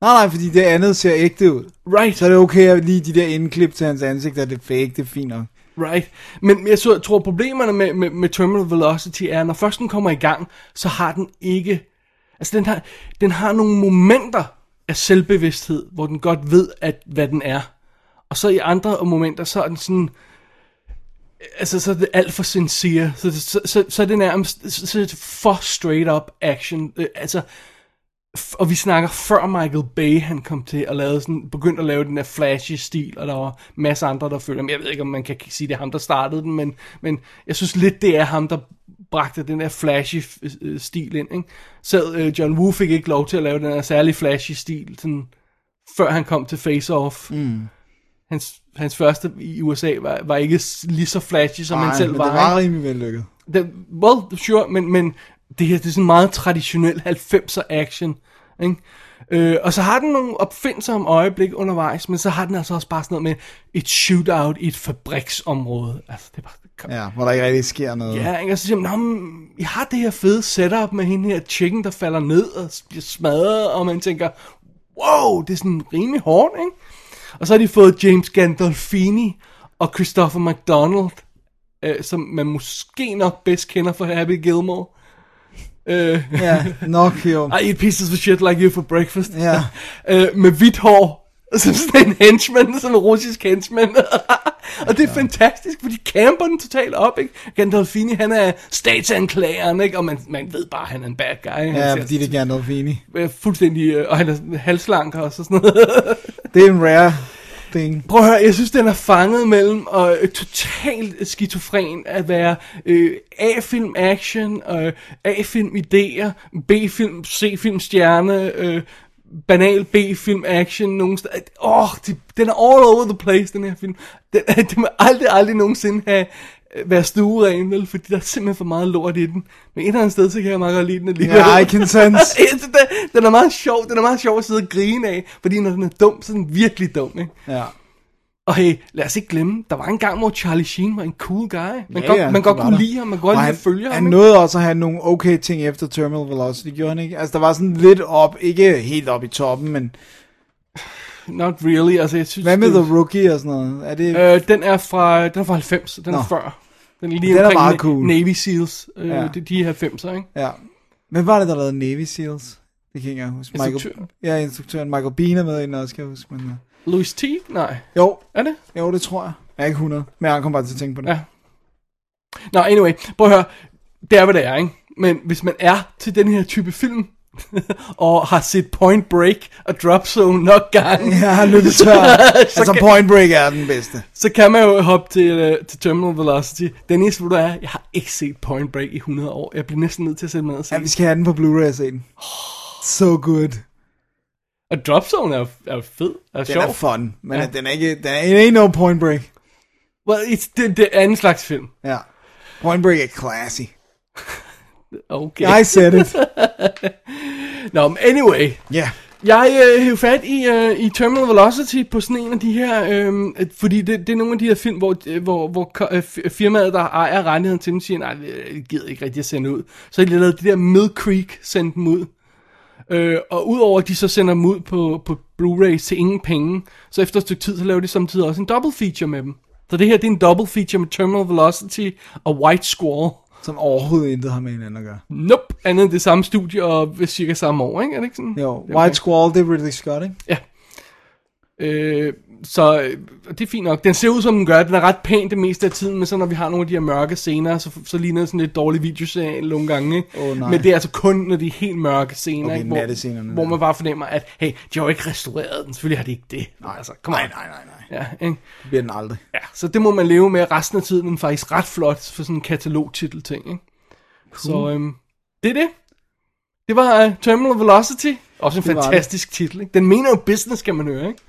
Nej, nej, fordi det andet ser ægte ud. Right. Så er det okay at lige de der indklip til hans ansigt, er det fake, det er fint nok. Right. Men jeg tror, problemerne med, med, med Terminal Velocity er, når først den kommer i gang, så har den ikke... Altså, den har, den har nogle momenter af selvbevidsthed, hvor den godt ved, at, hvad den er. Og så i andre momenter, så er den sådan... Altså, så er det alt for sincere. Så, så, så, så er det nærmest så, så er det for straight up action. Øh, altså, og vi snakker før Michael Bay han kom til at lave sådan, begyndte at lave den der flashy stil, og der var masser andre, der følger. Men jeg ved ikke, om man kan sige, det er ham, der startede den, men, men jeg synes lidt, det er ham, der bragte den der flashy øh, stil ind. Ikke? Så øh, John Woo fik ikke lov til at lave den der særlig flashy stil, sådan, før han kom til Face Off. Mm. Hans, hans første i USA var, var ikke lige så flashy, som Nej, han selv men var. det var rimelig vellykket. Det, well, sure, men, men det her det er sådan meget traditionel 90'er action. Ikke? Øh, og så har den nogle opfindsomme øjeblik undervejs, men så har den altså også bare sådan noget med et shootout i et fabriksområde. Altså, det er bare, Ja, hvor der ikke rigtig sker noget. Ja, ikke? og så siger man, "Nå, men I har det her fede setup med hende her chicken, der falder ned og bliver smadret, og man tænker, wow, det er sådan rimelig hårdt, ikke? Og så har de fået James Gandolfini og Christopher McDonald, øh, som man måske nok bedst kender fra Happy Gilmore. Øh, Ja, nok jo. I eat pieces of shit like you for breakfast. Ja. øh, med hvidt hår. Som sådan en henchman, som en russisk henchman. og det er ja. fantastisk, for de camper den totalt op, ikke? Gandolfini, han er statsanklageren, ikke? Og man, man ved bare, at han er en bad guy. Han Ja, ser- fordi det er Gandolfini. er fuldstændig, øh, og han er halslank og sådan noget. Det er en rare thing. Prøv at høre, jeg synes, den er fanget mellem og øh, totalt skizofren at være øh, A-film action, øh, A-film idéer, B-film, C-film stjerne, øh, banal B-film action, nogen steder. Åh, oh, den er all over the place, den her film. Den, den må aldrig, aldrig nogensinde have være stueren, vel, fordi der er simpelthen for meget lort i den. Men et eller andet sted, så kan jeg meget godt lide den alligevel. Ja, I can sense. Den, er meget sjov, den er meget sjov at sidde og grine af, fordi når den er dum, så er den virkelig dum, ikke? Ja. Og hey, lad os ikke glemme, der var en gang, hvor Charlie Sheen var en cool guy. Man, Ja, godt, ja, man godt kunne der. lide ham, man kunne godt han, at følge han ham. ikke? nåede også at have nogle okay ting efter Terminal Velocity, gjorde han ikke? Altså, der var sådan lidt op, ikke helt op i toppen, men Not really, altså jeg synes... hvad med det, The Rookie og sådan noget? Er det... Øh, den er fra, den er fra 90, den er Nå. før. Den er lige Den er meget cool. Navy Seals, øh, Ja. ja. de, er 90'er, ikke? Ja. Hvem var det, der lavede Navy Seals? Det kan jeg ikke huske. Michael, Instruktøren. ja, instruktøren Michael Bean er med ind også, kan jeg huske. Men. Louis T? Nej. Jo, Er det? jo, det tror jeg. Jeg er ikke 100, men jeg kom bare til at tænke på det. Ja. Nå, anyway, prøv at høre. Det er, hvad det er, ikke? Men hvis man er til den her type film, og har set Point Break og Drop Zone nok gange, Jeg har løbet tør. så, altså, kan, Point Break er den bedste. så kan man jo hoppe til, uh, til Terminal Velocity. Den eneste, hvor du er, jeg har ikke set Point Break i 100 år. Jeg bliver næsten nødt til at sætte mig og se Ja, vi skal have den på Blu-ray den. So good. Og Drop Zone er er fed, er Den sjov. er fun, men Ja. ja. den er ikke, den er, it ain't no Point Break. Well, it's, det, det er anden slags film. Ja. Point Break er classy. Okay. I said it. Nå, men anyway. Ja. Jeg øh, hævde fat i, øh, i Terminal Velocity på sådan en af de her, øh, øh, fordi det, det er nogle af de her film, hvor, øh, hvor, hvor øh, fi- firmaet, der ejer rettigheden til dem, siger, nej, jeg gider ikke rigtig at sende ud. Så de lavet det der Mill Creek, sendt dem ud. Øh, og udover at de så sender dem ud på, på Blu-ray til ingen penge, så efter et stykke tid, så laver de samtidig også en double feature med dem. Så det her, det er en double feature med Terminal Velocity og White Squall. Som overhovedet intet har med hinanden at gøre. Nope, andet end det samme studie og cirka samme år, ikke? Er det ikke sådan? Jo, White Squall, det er Ridley Scott, ikke? Ja. Øh, så øh, det er fint nok. Den ser ud som den gør. Den er ret pæn det meste af tiden, men så når vi har nogle af de her mørke scener, så, så ligner det sådan lidt dårlig videoserie nogle gange. Ikke? Åh, nej. men det er altså kun, når de er helt mørke scener, Okay, ikke? Hvor, hvor man bare fornemmer, at hey, de har jo ikke restaureret den. Selvfølgelig har de ikke det. Nej, altså, kom Nej, nej, nej, nej. Ja, ikke? Det bliver den aldrig. ja, så det må man leve med resten af tiden. Den er faktisk ret flot for sådan en katalogtitel ting. Ikke? Så øhm, det er det. Det var uh, Terminal Velocity. Også en Det fantastisk titel. Ikke? Den mener jo business, kan man høre. Ikke?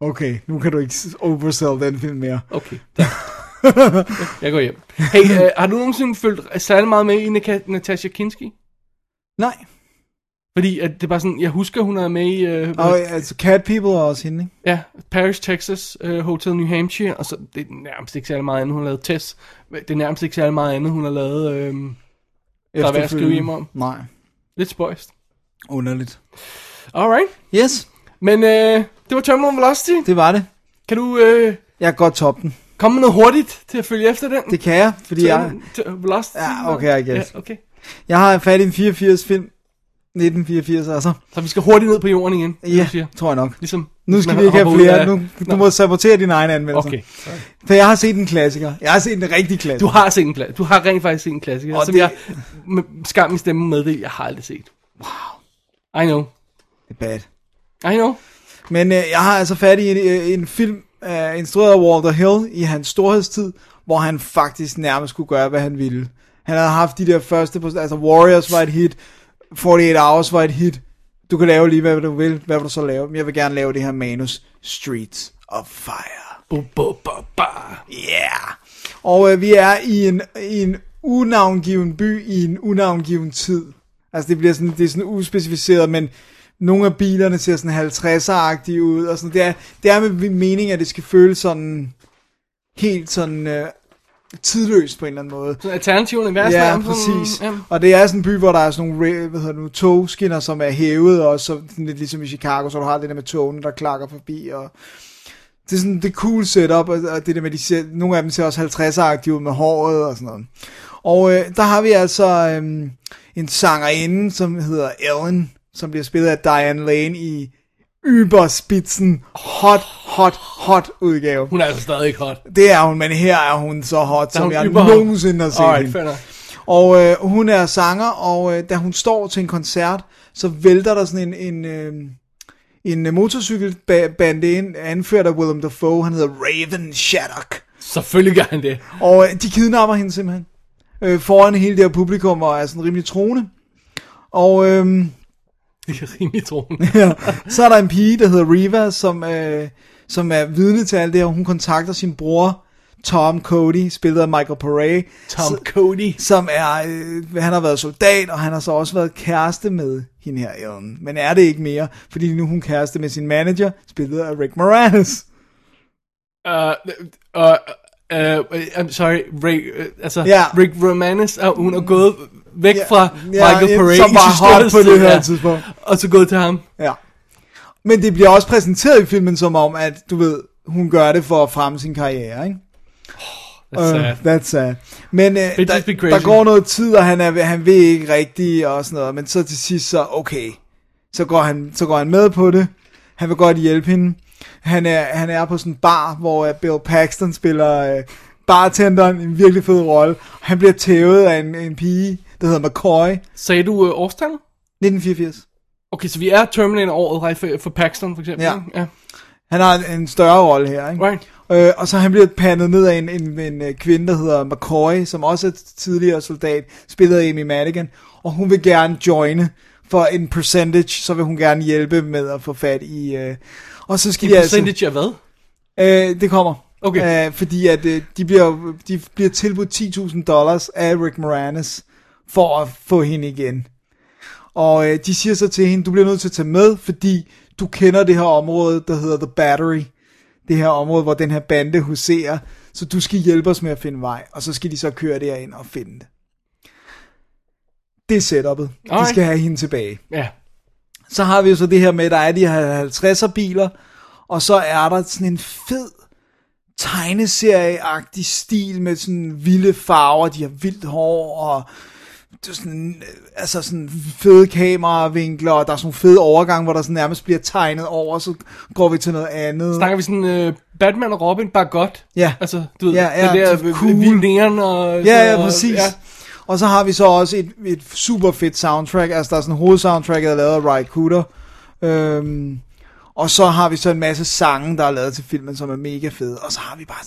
Okay, nu kan du ikke oversell den film mere. Okay. Jeg går hjem. Hey, uh, har du nogensinde følt særlig meget med i Natasha Kinski? Nej. Fordi at det er bare sådan, jeg husker, hun er med i uh, Og altså, Cat People er også hende, ikke? ja, Paris, Texas, uh, Hotel New Hampshire, og så det er nærmest ikke særlig meget andet, hun har lavet Tess. Det er nærmest ikke særlig meget andet, hun har lavet øh, Der er værd at skrive hjem om. Nej, lidt spøjst. underligt. Alright. Yes, Men øh, det var Terminal Velocity. det var det. Kan du øh, Jeg kan godt toppe den. komme med noget hurtigt til at følge efter den? Det kan jeg, fordi jeg, Til- til Velocity? Ja, okay, I guess. Ja, okay. jeg har fat i en 84 film. 1984 altså. Så vi skal hurtigt ned på jorden igen, Ja, du siger. tror jeg nok. Ligesom, Nu skal vi ikke have flere. af- Nu, Nå, du må sabotere dine egne anmeldelser. Okay. For jeg har set en klassiker. Jeg har set en rigtig klassiker. Du har set en klassiker. Du har rent faktisk set en klassiker, Og som det- jeg med skam i stemmen med det, jeg har aldrig set. Wow. I know. Det er bad. I know. Men øh, jeg har altså fat i en, øh, en film øh, instrueret af Walter Hill i hans storhedstid, hvor han faktisk nærmest kunne gøre, hvad han ville. Han havde haft de der første, altså Warriors var et hit, 48 Hours var et hit. Du kan lave lige, hvad du vil. Hvad vil du så lave? Men jeg vil gerne lave det her manus, Streets of Fire. Bu, bu, bu, ba. Yeah! Og øh, vi er i en, i en unavngiven by i en unavngiven tid. Altså det bliver sådan, det er sådan uspecificeret, men nogle af bilerne ser sådan 50'er-agtige ud, og sådan, det er, det er med meningen, at det skal føles sådan, helt sådan øh, tidløst på en eller anden måde. Sådan alternativ univers. Ja, sådan- præcis. Ja. Og det er sådan en by, hvor der er sådan nogle hvad hedder det nu, togskinner, som er hævet, og så sådan lidt ligesom i Chicago, så du har det der med togene, der klakker forbi, og det er sådan det er cool setup, og, og det der med, de ser, nogle af dem ser også 50'er-agtige ud med håret og sådan noget. Og øh, der har vi altså øh, en sangerinde, som hedder Ellen, som bliver spillet af Diane Lane i Überspitzen hot, hot, hot udgave. Hun er altså stadig hot. Det er hun, men her er hun så hot, som jeg überhot? nogensinde har set Alright, hende. fair. Og øh, hun er sanger, og øh, da hun står til en koncert, så vælter der sådan en, en, øh, en motorcykelbande ind, anført af Willem Dafoe, han hedder Raven Shattuck. Selvfølgelig gør han det. Og øh, de kidnapper hende simpelthen, øh, foran hele det her publikum, og er sådan rimelig troende. Og øh, Det er rimelig troende. ja, så er der en pige, der hedder Riva, som, øh, som er vidne til alt det her, og hun kontakter sin bror, Tom Cody, spillet af Michael Paré, Tom Cody. som er, øh, han har været soldat, og han har så også været kæreste med hende her, Ellen. Men er det ikke mere, fordi nu er hun kæreste med sin manager, spillet af Rick Moranis. Uh, uh, uh, I'm sorry, Ray, uh, altså, Ja. Rick Romanis, uh, hun er gået væk Ja, fra ja, Michael Paré som var hot på det her ja. tidspunkt. Og så gået til ham. Ja. Men det bliver også præsenteret i filmen som om, at du ved, hun gør det for at fremme sin karriere, ikke? That's sad. Uh, that's sad. Men uh, Bitches der, be crazy. der går noget tid, og han, er, han ved ikke rigtigt og sådan noget, men så til sidst så, okay, så går han, så går han med på det. Han vil godt hjælpe hende. Han er, han er på sådan en bar, hvor uh, Bill Paxton spiller uh, bartenderen, en virkelig fed rolle. Han bliver tævet af en, en pige, der hedder McCoy, Sagde du uh, årstallet? 1984. Okay, så vi er Terminator-året right, for, for Paxton, for eksempel. Ja. ja. Han har en, en større rolle her, ikke? Right. Øh, og så han bliver pandet ned af en, en, en, øh, kvinde, der hedder McCoy, som også er tidligere soldat, spillet af Amy Madigan, og hun vil gerne joine, for en percentage, så vil hun gerne hjælpe med at få fat i... Øh, og så skal En de altså... percentage af hvad? Øh, det kommer. Okay. Øh, fordi at øh, de, bliver, de bliver tilbudt 10.000 dollars af Rick Moranis for at få hende igen. Og øh, de siger så til hende, du bliver nødt til at tage med, fordi du kender det her område, der hedder The Battery. Det her område, hvor den her bande huserer. Så du skal hjælpe os med at finde vej. Og så skal de så køre derind og finde det. Det er setup'et. De Alright. skal have hende tilbage. Ja. Så har vi jo så det her med, at der er de her 50'er biler, og så er der sådan en fed tegneserieagtig stil med sådan vilde farver, de har vildt hår, og det er sådan, øh, altså sådan fede kameravinkler, og der er sådan nogle fede overgange, hvor der sådan nærmest bliver tegnet over, så går vi til noget andet. Snakker vi sådan uh, Batman og Robin, bare godt? Ja. Altså, du ved, Ja, ja, det der det cool. neon og... Ja, ja, og- præcis. Ja. Ja. Og så har vi så også et, et super fedt soundtrack, altså der er sådan en hovedsoundtrack, der er lavet af Ry Cooder. Øhm, og så har vi så en masse sange, der er lavet til filmen, som er mega fede. Og så har vi bare...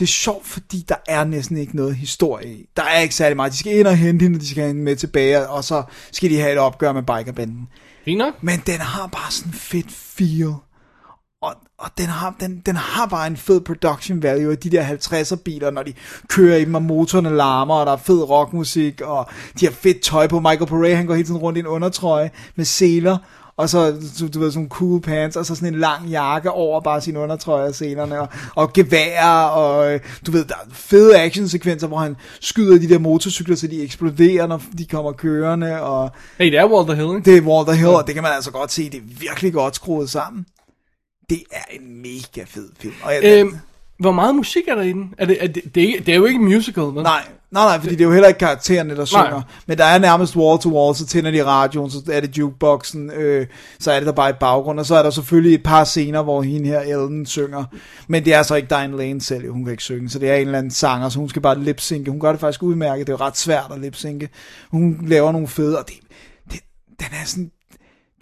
Det er sjovt, fordi der er næsten ikke noget historie i. Der er ikke særlig meget. De skal ind og hente hende, og de skal have hende med tilbage, og så skal de have et opgør med bikerbanden. Fint. Men den har bare sådan fedt feel. Og, og den, har, den, den har bare en fed production value, og de der 50'er biler, når de kører i dem, og motorerne larmer, og der er fed rockmusik, og de har fedt tøj på. Michael Paré, han går hele tiden rundt i en undertrøje med seler, og så, du, du ved, sådan cool pants, og så sådan en lang jakke over bare sin undertrøje og selerne, og, og gevær, og øh, du ved, der er fede actionsekvenser, hvor han skyder de der motorcykler, så de eksploderer, når de kommer kørende, og Hey, det er Walter Hill, ikke? det er Walter Hill, og det kan man altså godt se, det er virkelig godt skruet sammen. Det er en mega fed film. Og jeg, Øhm, hvor meget musik er der i den? Er det, er det, det, er, det er jo ikke en musical, vel? nej, nej, nej, fordi det er jo heller ikke karaktererne, der synger. Nej. Men der er nærmest wall to wall, så tænder de radioen, så er det jukeboxen, øh, så er det der bare i baggrund, og så er der selvfølgelig et par scener, hvor hende her, Ellen, synger. Men det er så ikke Diane Lane selv, hun kan ikke synge, så det er en eller anden sanger, så hun skal bare lipsynke. Hun gør det faktisk udmærket, det er jo ret svært at lipsynke. Hun laver nogle fede, og det, det, den er sådan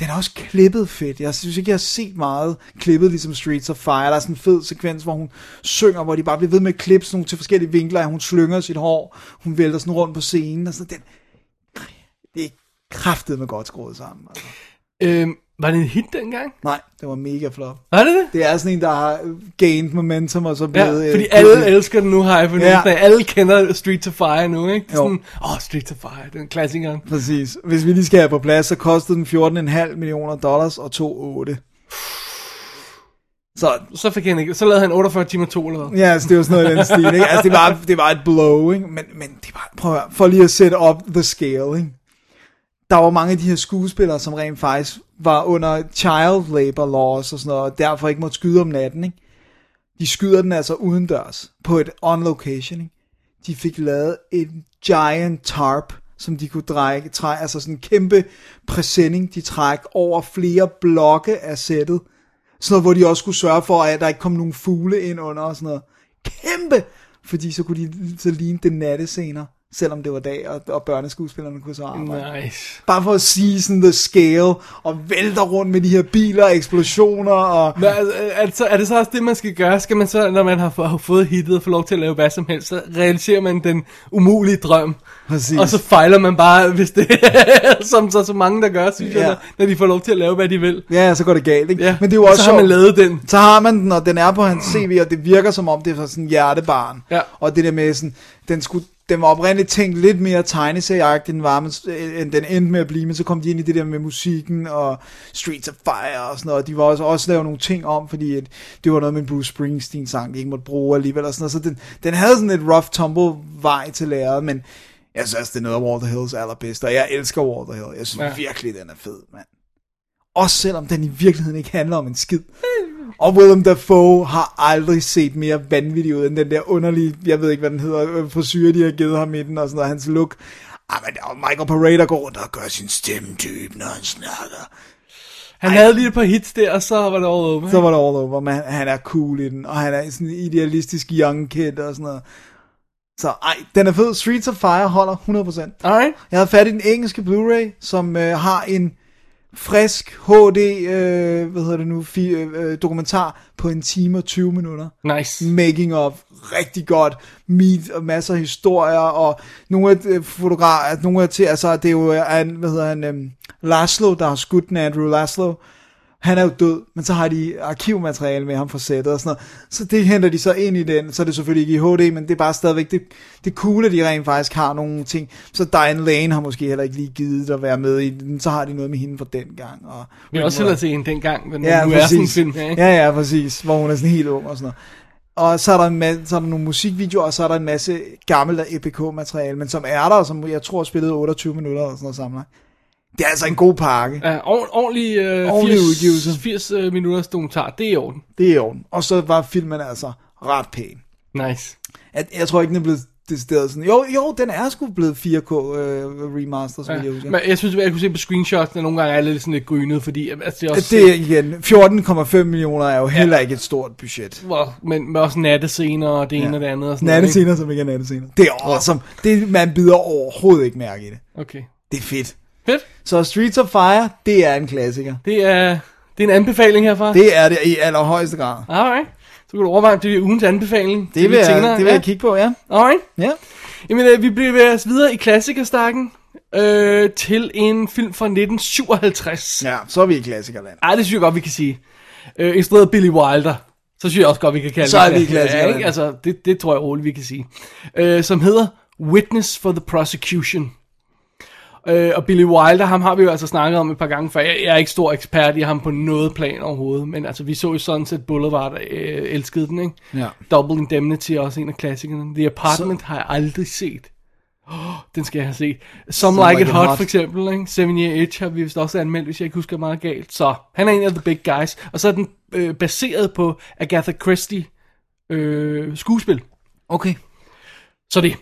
den er også klippet fedt. Jeg synes ikke, jeg har set meget klippet, ligesom Streets of Fire. Der er sådan en fed sekvens, hvor hun synger, hvor de bare bliver ved med at klippe sådan nogle til forskellige vinkler. og Hun slynger sit hår, hun vælter sådan rundt på scenen. Og sådan, den, det er kraftet med godt skruet sammen. Altså. Øhm, var det en hit dengang? Nej, det var mega flot. Var det det? Det er sådan en, der har gained momentum, og så Ja, blevet... fordi øh, alle elsker den nu, har jeg Ja. ja. Alle kender Streets of Fire nu, ikke? Jo. Sådan, åh, oh, Streets of Fire, det er en klassiker. Præcis. Hvis vi lige skal have på plads, så kostede den 14,5 millioner dollars og 2,8. Så Så fik han ikke, så lavede han 48 timer 2 eller hvad? Ja, altså, det var sådan noget i den stil, ikke? Altså, det var, det var et blow, ikke? Men, men det var, prøv at for lige at sætte op the scale, ikke? Der var mange af de her skuespillere, som rent faktisk var under child labor laws og sådan noget, og derfor ikke måtte skyde om natten, ikke? De skyder den altså udendørs, på et on location, ikke? De fik lavet en giant tarp, som de kunne dreje, træ, altså sådan en kæmpe præsending, de træk over flere blokke af sættet. Sådan noget, hvor de også skulle sørge for, at der ikke kom nogen fugle ind under og sådan noget. Kæmpe! Fordi så kunne de så ligne det nattescener, selvom det var dag, og, og børneskuespillerne kunne så arbejde. Nice. Bare for at sige sådan the scale, og vælter rundt med de her biler, eksplosioner, og... Men altså, er det så også det, man skal gøre? Skal man så, når man har få- har fået hittet og få lov til at lave hvad som helst, så realiserer man den umulige drøm. Præcis. Og så fejler man bare, hvis det som så, så mange, der gør, synes ja. Jeg, når, de får lov til at lave, hvad de vil. Ja, så går det galt, ikke? Ja, Men det er jo også så har man lavet den. Så har man den, og den er på hans CV, og det virker som om, det er sådan hjertebarn. Ja. Og det der med sådan, den skulle den var oprindeligt tænkt lidt mere tegneserieagtig, end, var, men, øh, end den endte med at blive, men så kom de ind i det der med musikken og Streets of Fire og sådan noget, og de var også, også lavet nogle ting om, fordi at det var noget med en Bruce Springsteen sang, de ikke måtte bruge alligevel og sådan noget, så den, den havde sådan et rough tumble vej til læret, men jeg synes, det er noget af Walter Hills allerbedste, og jeg elsker Walter Hill, jeg synes ja. virkelig, den er fed, mand. Også selvom den i virkeligheden ikke handler om en skid. Og Willem Dafoe har aldrig set mere vanvittig ud end den der underlige, jeg ved ikke hvad den hedder, øh, frisyr, de har givet ham i den og sådan noget, hans look. Ah, men er Michael Paré, der går rundt og gør sin stemme dyb, når han snakker. Han havde lige et par hits der, og så var det all over. Så var det all over, men han er cool i den, og han er sådan en idealistisk young kid og sådan noget. Så ej, den er fed. Streets of Fire holder 100%. Alright. Jeg havde fat i den engelske Blu-ray, som øh, har en frisk HD, øh, hvad hedder det nu, fi, øh, dokumentar på en time og 20 minutter. Nice. Making of, rigtig godt, meet og masser af historier, og nogle af øh, fotografer, nogle af til, altså det er jo, øh, han, hvad hedder han, øh, Laszlo, der har skudt den Andrew Laszlo, han er jo død, men så har de arkivmateriale med ham fra sættet og sådan noget. Så det henter de så ind i den, så er det selvfølgelig ikke i HD, men det er bare stadigvæk det, det cool, at de rent faktisk har nogle ting. Så Diane Lane har måske heller ikke lige givet at være med i den, så har de noget med hende fra den gang. Og, Vi har også hellere set en dengang, men Ja, nu er sådan en præcis. film her, ikke? Ja, ja, præcis. Hvor hun er sådan helt ung og sådan noget. Og så er der, en ma- så er der nogle musikvideoer, og så er der en masse gammelt EPK-materiale, men som er der, og som jeg tror spillede 28 minutter eller sådan noget sammen. Det er altså en god pakke. Ja, ord, ordentlig, øh, Ordentlig 80, udgivelse. 80 øh, minutters dokumentar, det er i orden. Det er i orden. Og så var filmen altså ret pæn. Nice. Jeg, jeg tror ikke, den er blevet decideret sådan. Jo, jo, den er sgu blevet 4K øh, remaster, så Ja. ja. jeg husker. Men jeg synes, at jeg kunne se på screenshots, at nogle gange er lidt sådan lidt grynet, fordi altså, det er også... Det er igen, 14,5 millioner er jo heller ikke et stort budget. Well, men med også nattescener og det ene og det andet. Og sådan noget, Nattescener, som ikke er nattescener. Det er awesome. Det, man bider overhovedet ikke mærke i det. ikke? Okay. Det er fedt. Fedt. Så Streets of Fire, det er en klassiker. Det er, det er en anbefaling herfra. Det er det i allerhøjeste grad. Alright. Så kan du overveje, om det er ugens anbefaling. Det vil, lidt jeg, det vil ja. jeg kigge på, ja. Alright. ja. Jamen, øh, vi bliver os videre i klassikerstakken øh, til en film fra 1957. Ja, så er vi i klassikerland. Ej, det synes jeg godt, vi kan sige. Øh, instrueret af Billy Wilder. Så synes jeg også godt, vi kan kalde Så det er vi i klassiker, klassikerland. ikke? Altså, det, det tror jeg roligt, vi kan sige. Øh, som hedder Witness for the Prosecution. Øh, og Billy Wilder, ham har vi jo altså snakket om et par gange før. Jeg, jeg er ikke stor ekspert i ham på noget plan overhovedet, men altså, vi så jo Sunset Boulevard, øh, elskede den, ikke? Ja. Double Indemnity er også en af klassikerne. The Apartment så... har jeg aldrig set. Oh, den skal jeg have set. Some, Some Like, It Hot, for eksempel. Ikke? Seven Year Itch har vi vist også anmeldt, hvis jeg ikke husker meget galt. Så han er en af the big guys. Og så er den øh, baseret på Agatha Christie øh, skuespil. Okay. Så det.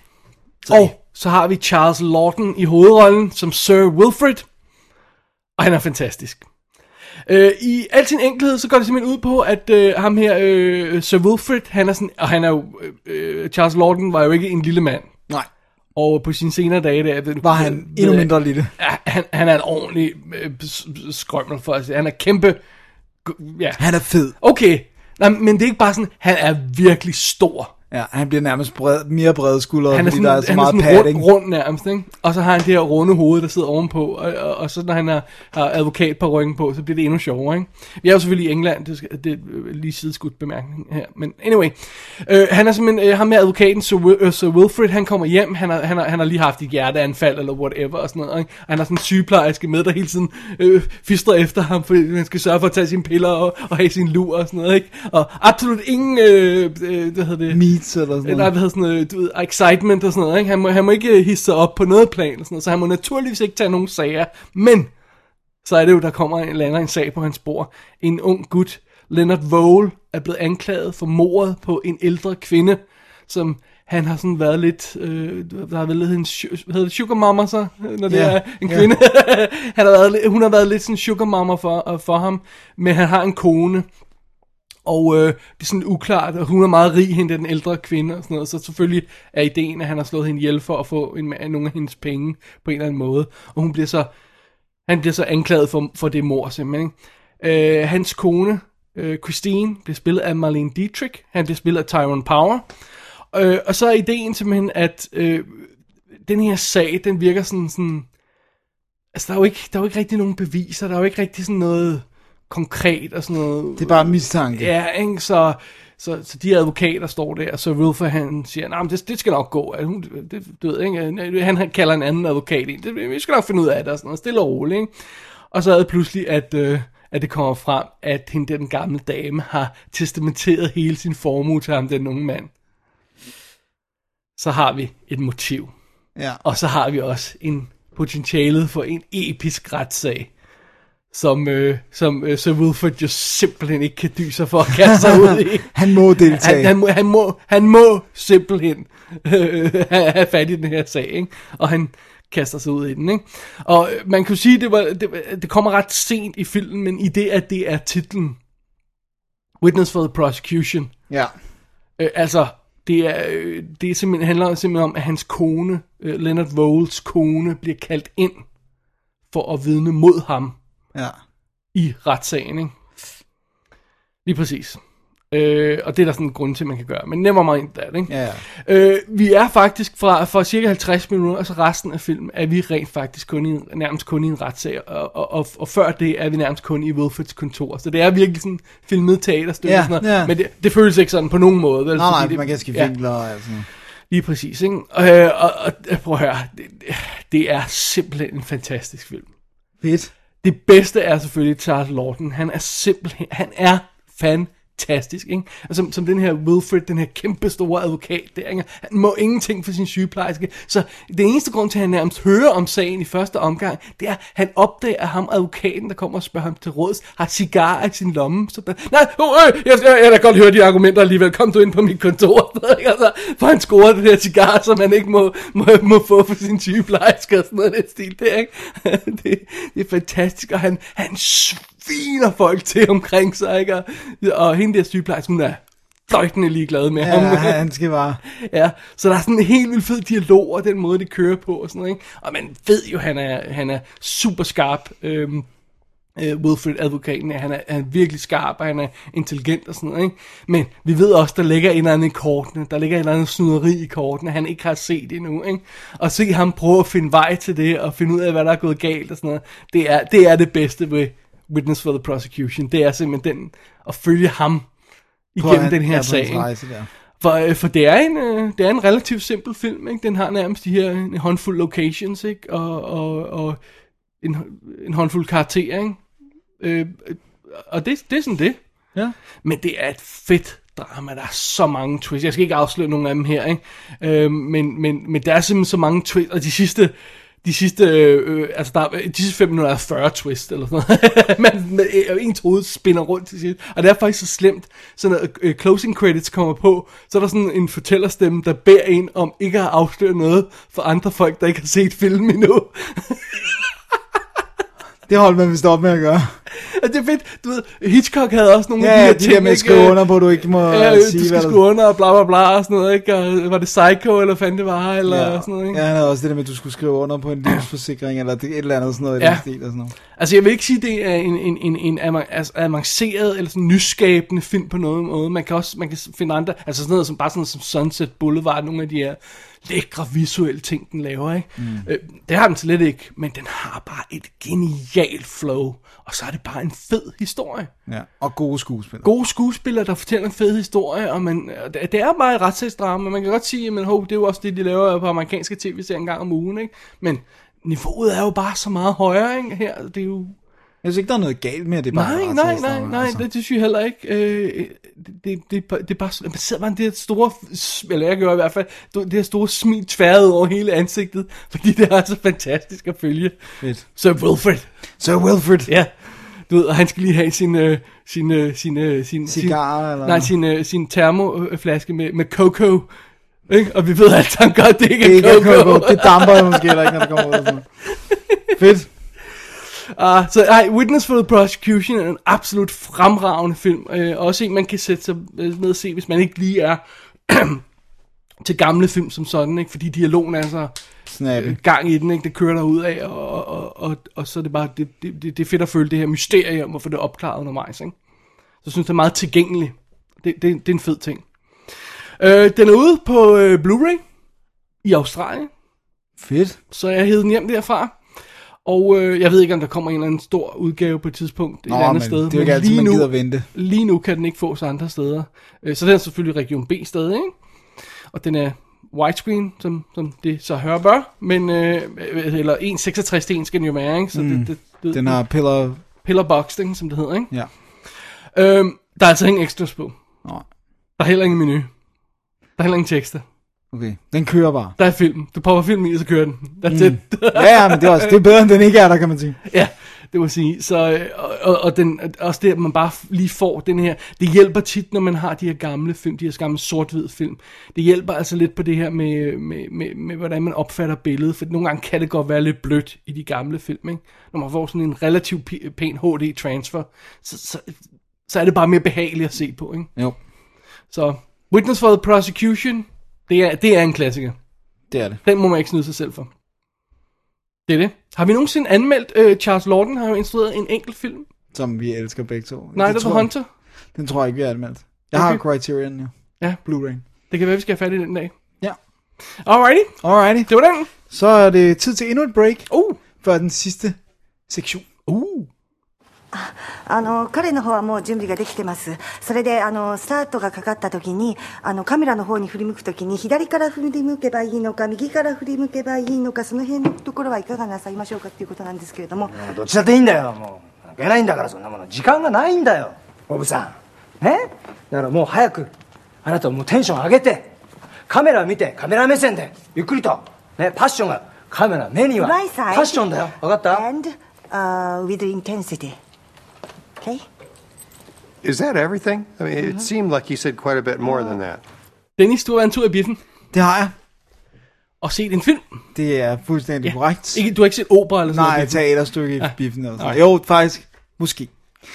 Og så har vi Charles Lawton i hovedrollen som Sir Wilfrid. Og han er fantastisk. Øh, I al sin enkelhed, så går det simpelthen ud på, at øh, ham her, øh, Sir Wilfrid, han er sådan, og han er jo, øh, øh, Charles Lawton var jo ikke en lille mand. Nej. Og på sine senere dage, der, Var han ved endnu mindre lille. Ja, han, han er en ordentlig øh, skrømmel for os. Han er kæmpe, ja, Han er fed. okay. Nej, men det er ikke bare sådan, han er virkelig stor. Ja, han bliver nærmest bred, mere bredskuldret, Han er fordi sådan, der er så han meget er sådan padding. rund, rund nærmest, ikke? Og så har han det her runde hoved, der sidder ovenpå, og, og, og så når han har, har advokat på ryggen på, så bliver det endnu sjovere, ikke? Vi er jo selvfølgelig i England, det, skal, det er øh, lige sideskudt bemærkning her, men anyway. Øh, han er simpelthen, øh, ham med advokaten, Sir, øh, Sir Wilfred, han kommer hjem, han har, han, har, han har lige haft et hjerteanfald, eller whatever, og sådan noget, ikke? Og han har sådan en sygeplejerske med, der hele tiden øh, fister efter ham, fordi han skal sørge for at tage sine piller og, og have sin lur og sådan noget, ikke? Og absolut ingen, øh, øh, hvad hedder det? Meats eller sådan Nej, noget. hvad hedder sådan noget, du ved, excitement og sådan noget, ikke? Han må, han må ikke hisse sig op på noget plan og sådan noget, så han må naturligvis ikke tage nogen sager. Men, så er det jo, der kommer en, lander en sag på hans bord. En ung gut, Leonard Vole, er blevet anklaget for mordet på en ældre kvinde, som han har sådan været lidt, øh, der har været lidt en, hvad hedder det, sugar mama så, når det Ja, er en kvinde. han har været, hun har været lidt sådan sugar mama for, for ham, men han har en kone, og øh, det er sådan uklart, og hun er meget rig, hende den ældre kvinde og sådan noget, så selvfølgelig er ideen, at han har slået hende ihjel for at få en, nogle af hendes penge på en eller anden måde. Og hun bliver så, han bliver så anklaget for, for det mor simpelthen. Ikke? Øh, hans kone, øh, Christine, bliver spillet af Marlene Dietrich, han bliver spillet af Tyrone Power. Øh, og så er ideen simpelthen, at øh, den her sag, den virker sådan, sådan altså der er, jo ikke, der er jo ikke rigtig nogen beviser, der er jo ikke rigtig sådan noget konkret og sådan noget. Det er bare mistanke. Ja, ikke? Så, så, så de advokater står der, så Wilfer han siger, nej, men det, det skal nok gå. At hun, det, du ved, ikke? Han, han kalder en anden advokat ind. Det, vi skal nok finde ud af det, og sådan noget, stille og roligt. Ikke? Og så er det pludselig, at, øh, at det kommer frem, at hende, den gamle dame, har testamenteret hele sin formue til ham, den unge mand. Så har vi et motiv. Ja. Og så har vi også en potentialet for en episk retssag, som, øh, som øh, Sir Wilford jo simpelthen ikke kan dyse for at kaste sig ud i. Han må deltage. Han, han, må, han, må, han må simpelthen øh, have have fat i den her sag, ikke? og han kaster sig ud i den. Ikke? Og øh, man kan sige, det, var, det, det kommer ret sent i filmen, men i det, at det er titlen Witness for the Prosecution, Ja. Øh, altså, det, er, øh, det er simpelthen, handler simpelthen om, at hans kone, øh, Leonard Voles kone, bliver kaldt ind for at vidne mod ham Ja. i retssagen, ikke? Lige præcis. Øh, og det er der sådan en grund til, at man kan gøre. Men never mind that, ikke? Ja, ja. Øh, vi er faktisk fra, for cirka 50 minutter, altså resten af filmen, er vi rent faktisk kun i, nærmest kun i en retssag, og, og, og, og før det er vi nærmest kun i Wilfords kontor. Så det er virkelig sådan filmet teaterstykke Ja, og sådan noget. ja. Men det, det føles ikke sådan på nogen måde. Vel? Nej, nej, det, man kan skifte ja, vinkler og sådan. Lige præcis, ikke? Øh, og, og, og prøv at høre, det, det er simpelthen en fantastisk film. Fedt. Det bedste er selvfølgelig Charles Lawton. Han er simpelthen, han er fan fantastisk, ikke? Og som, som den her Wilfred, den her kæmpe store advokat der, ikke? Han må ingenting for sin sygeplejerske. Så det eneste grund til, at han nærmest hører om sagen i første omgang, det er, at han opdager, at ham advokaten, der kommer og spørger ham til råds, har cigar i sin lomme. Så der, nej, oh, øh, jeg, jeg, jeg, kan godt høre de argumenter alligevel. Kom du ind på mit kontor. ikke? Altså, for han scorer det der cigar, som man ikke må, må, må få for sin sygeplejerske og sådan noget i den stil der, ikke? det, det er fantastisk, og han, han sviner folk til omkring sig, ikke? Og, og hende der sygeplejerske, hun er fløjtende ligeglad med Ja, ham. han skal bare... ja, så der er sådan en helt vildt fed dialog, og den måde, det kører på, og sådan noget, ikke? Og man ved jo, han er, han er super skarp, øhm, øh, Wilfred advokaten, han er, han er virkelig skarp, og han er intelligent og sådan noget, ikke? Men vi ved også, der ligger en eller anden i kortene, der ligger en eller anden snyderi i kortene, han ikke har set endnu, ikke? Og se ham prøve at finde vej til det, og finde ud af, hvad der er gået galt og sådan noget, det er det, er det bedste ved Witness for the Prosecution, det er simpelthen den, at følge ham igennem han- den her ja, sag, rejse der. For, øh, for det, er en, øh, det er en relativt simpel film, ikke? Den har nærmest de her en håndfuld locations, ikke? Og, og, og en, en håndfuld karakterer, ikke? Øh, og det, det er sådan det. Ja. Men det er et fedt drama, der er så mange twists. Jeg skal ikke afsløre nogen af dem her, ikke? Øh, men, men, men der er simpelthen så mange twists, og de sidste, de sidste, øh, øh altså der, er- de sidste 5 minutter er 40 twist eller sådan noget. Man, med, øh, ens hoved spinner rundt til sidst. Og det er faktisk så slemt, så når øh, closing credits kommer på, så er der sådan en fortællerstemme, der beder en om ikke at afsløre noget for andre folk, der ikke har set filmen endnu. Det holdt man vist op med at gøre. Og det er fedt, du ved, Hitchcock havde også nogle Ja, af de ja, her de ting, der med at ikke? skrive under på, at du ikke må Ja, øh, du sige, skal skrive under og bla bla bla og sådan noget, ikke? Og var det Psycho, eller fanden det var, eller Ja. sådan noget, ikke? ja, han havde også det der med, at du skulle skrive under på en livsforsikring, eller det, et eller andet sådan noget i Ja. den stil og sådan noget. Altså, jeg vil ikke sige, det er en, en, en, en altså, avanceret eller sådan nyskabende film på nogen måde. Man kan også man kan finde andre, altså sådan noget som bare sådan noget som Sunset Boulevard, nogle af de her lækre visuelle ting, den laver, ikke? Mm. Øh, det har den slet ikke, men den har bare et genialt flow, og så er det bare en fed historie. Ja. Og gode skuespillere. Gode skuespillere, der fortæller en fed historie, og man, og det det er bare et retssagsdrama. Man kan godt sige, at det er jo også det, de laver på amerikanske tv-serier en gang om ugen, ikke? Men niveauet er jo bare så meget højere, ikke? Her, det er jo... Jeg synes ikke, der er noget galt med, at det bare Nej, nej, nej, nej, altså. det, det synes jeg heller ikke. Øh, det, det, det, er bare- det er bare, man ser bare det her store, eller jeg gør i hvert fald, det her store smil tværet over hele ansigtet, fordi det er så fantastisk at følge. Fedt. Så Wilfred, Så Wilfred. ja, du ved, og han skal lige have sin, øh, sin, øh, sin, øh, sin, Cigar, sin, eller- Nej, sin, øh, sin termoflaske med, med cocoa, ikke? Og vi ved alt sammen godt, det ikke Det er ikke coco. Det damper jo måske heller ikke, når det kommer ud. Fedt. Uh, så ej, Witness for the Prosecution er en absolut fremragende film. Uh, også en, man kan sætte sig øh, ned og se, hvis man ikke lige er til gamle film som sådan, ikke? fordi dialogen er så Snappy. øh, gang i den, ikke? det kører der ud af, og, og, og, og så er det bare, det, det, det, er fedt at føle det her mysterium, og få det opklaret undervejs. Ikke? Så jeg synes, det er meget tilgængelig. Det, det, det er en fed ting. Uh, den er ude på uh, Blu-ray i Australien, Fedt. så jeg hed den hjem derfra. Og øh, jeg ved ikke, om der kommer en eller anden stor udgave på et tidspunkt et Nå, andet men sted. det er jo ikke altid, man nu, gider vente. Lige nu kan den ikke fås andre steder. Øh, så den er selvfølgelig Region B stadig, ikke? Og den er widescreen, som, som det så hører bør. Men, øh, eller 1,66 til 1 skal den jo være, ikke? Så mm. det, det, det, Den har piller... Pillar box, ikke, som det hedder, ikke? Ja. Øhm, der er altså ingen extras på. Nå, Der er heller ingen menu. Der er heller ingen tekster. Okay. Den kører bare. Der er film. Du popper filmen i, så kører den. That's mm. it. Ja, ja, men det er, også, det er bedre, end den ikke er der, kan man sige. Ja, det må sige. Så, øh, og, og, den, også det, at man bare lige får den her, det hjælper tit, når man har de her gamle film, de her gamle sort-hvid film. Det hjælper altså lidt på det her med, med, med, med, hvordan man opfatter billedet, for nogle gange kan det godt være lidt blødt i de gamle film, ikke? Når man får sådan en relativt pæn HD-transfer, så, så, så er det bare mere behageligt at se på, ikke? Jo, Så Witness for the Prosecution, det er, det er en klassiker. det er det. Den må man ikke snyde sig selv for. Det er det. Har vi nogensinde anmeldt, uh, Charles Lawton har jo instrueret en enkelt film? Som vi elsker begge to. Nej, det var jeg- Hunter. Den tror jeg ikke, vi har anmeldt. Jeg har Okay. Criterion, ja. Ja. Blu-ray. Det kan være, vi skal have fat i den dag. Ja. Alrighty, Alrighty. det var den. Så er det tid til endnu et break. Uh. Før den sidste sektion. Uh. あの彼の方はもう準備ができてます。それであのスタートがかかった時にあのカメラの方に振り向く時に左から振り向けばいいのか右から振り向けばいいのかその辺のところはいかがなさいましょうかっていうことなんですけれども。どっちだっていいんだよ。もう関係ないんだからそんなもの。時間がないんだよ。ボブさん。ね？だからもう早くあなたはもうテンション上げてカメラを見てカメラ目線でゆっくりとね？パッションがカメラ目にはパッションだよ。分かった？And、uh, with intensity okay Is that everything? I mean, it seemed like he said quite a bit more than that. Dennis, du har været en tur i biffen Det har jeg. og set en film. Det er fuldstændig Ja. korrekt. Ikke, du har ikke set opera eller sådan Nej, noget? teaterstykke i biffen eller sådan Nej. noget. Jo, faktisk. Måske.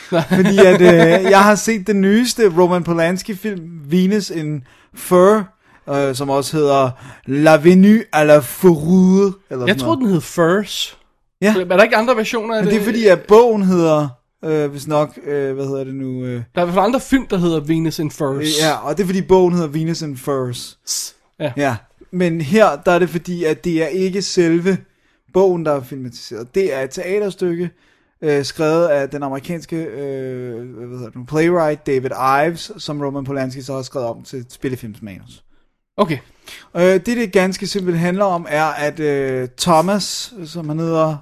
Fordi at, øh, jeg har set den nyeste Roman Polanski film, Venus in Fur, øh, som også hedder La Venue à la Fourrure. Eller Jeg noget. den hed Furs. Ja. Er der ikke andre versioner af Men det er fordi, at bogen hedder, øh, hvis nok, øh, hvad hedder det nu? Øh, Der er i hvert fald andre film, der hedder Venus in Furs. ja, og det er fordi, bogen hedder Venus in Furs. Ja. Ja, men her, der er det fordi, at det er ikke selve bogen, der er filmatiseret. Det er et teaterstykke, øh, skrevet af den amerikanske øh, hvad hedder det nu, playwright David Ives, som Roman Polanski så har skrevet om til et spillefilmsmanus. Okay. Øh, det, det ganske simpelt handler om, er, at øh, Thomas, som han hedder,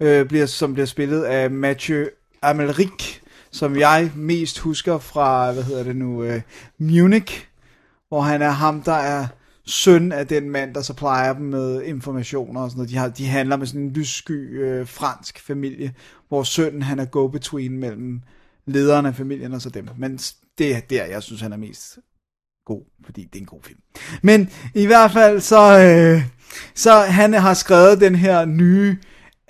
øh, bliver, som bliver spillet af Mathieu Amalric, som jeg mest husker fra, hvad hedder det nu, øh, Munich, hvor han er ham, der er søn af den mand, der så plejer dem med informationer og sådan noget. De, har, de handler med sådan en lyssky øh, fransk familie, hvor sønnen han er go-between mellem lederen af familien og så dem. Men det er der, jeg synes, han er mest god, fordi det er en god film. Men i hvert fald så, øh, så han har skrevet den her nye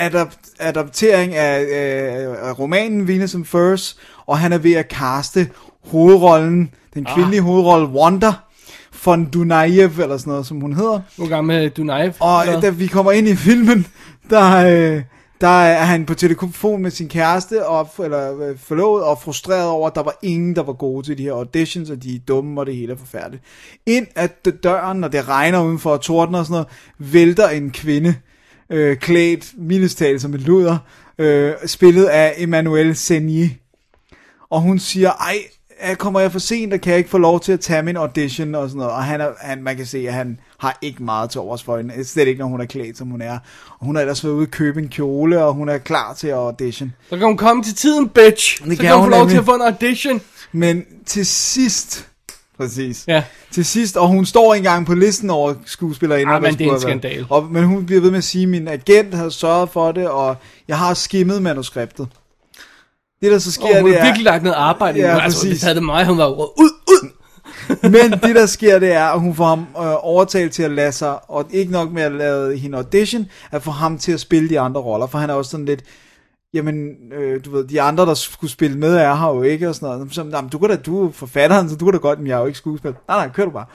adapt- adaptering af, øh, af romanen Venus and Furs, og han er ved at kaste hovedrollen, den kvindelige ah. hovedrolle Wanda, von Dunayev, eller sådan noget, som hun hedder. Hvor gammel er Dunayev? Og Eller? da vi kommer ind i filmen, der, øh, der er han på telefon med sin kæreste, og, eller øh, forlovet, og frustreret over, at der var ingen, der var gode til de her auditions, og de er dumme, og det hele er forfærdeligt. Ind at døren, når det regner udenfor, og torden og sådan noget, vælter en kvinde, øh, klædt, minestalt som en luder, øh, spillet af Emmanuel Senier. Og hun siger, ej, jeg kommer jeg for sent, og kan jeg ikke få lov til at tage min audition og sådan noget. Og han er, han, man kan se, at han har ikke meget til overs for hende. Slet ikke, når hun er klædt, som hun er. Og hun har ellers været ude og købe en kjole, og hun er klar til at audition. Så kan hun komme til tiden, bitch. Det så kan kan hun hun få lov nemlig. til at få en audition. Men til sidst, præcis, Ja. til sidst, og hun står engang på listen over skuespillerinder. Ah, der men det er en skandal. Og, men hun bliver ved med at sige, at min agent har sørget for det, og jeg har skimmet manuskriptet. Det der så sker, Og hun det er... virkelig lagt noget arbejde i Ja, ja, Altså, præcis. det havde det mig, hun var ud, ud. Men det der sker, det er, at hun får ham øh, overtalt til at lade sig, og ikke nok med at lade hende audition, at få ham til at spille de andre roller, for han er også sådan lidt, jamen, øh, du ved, de andre, der skulle spille med, er her jo ikke, og sådan noget. Så, jamen, du, kan da, du er forfatteren, så du kan da godt, men jeg er jo ikke skuespiller. Nej, nej, kør du bare.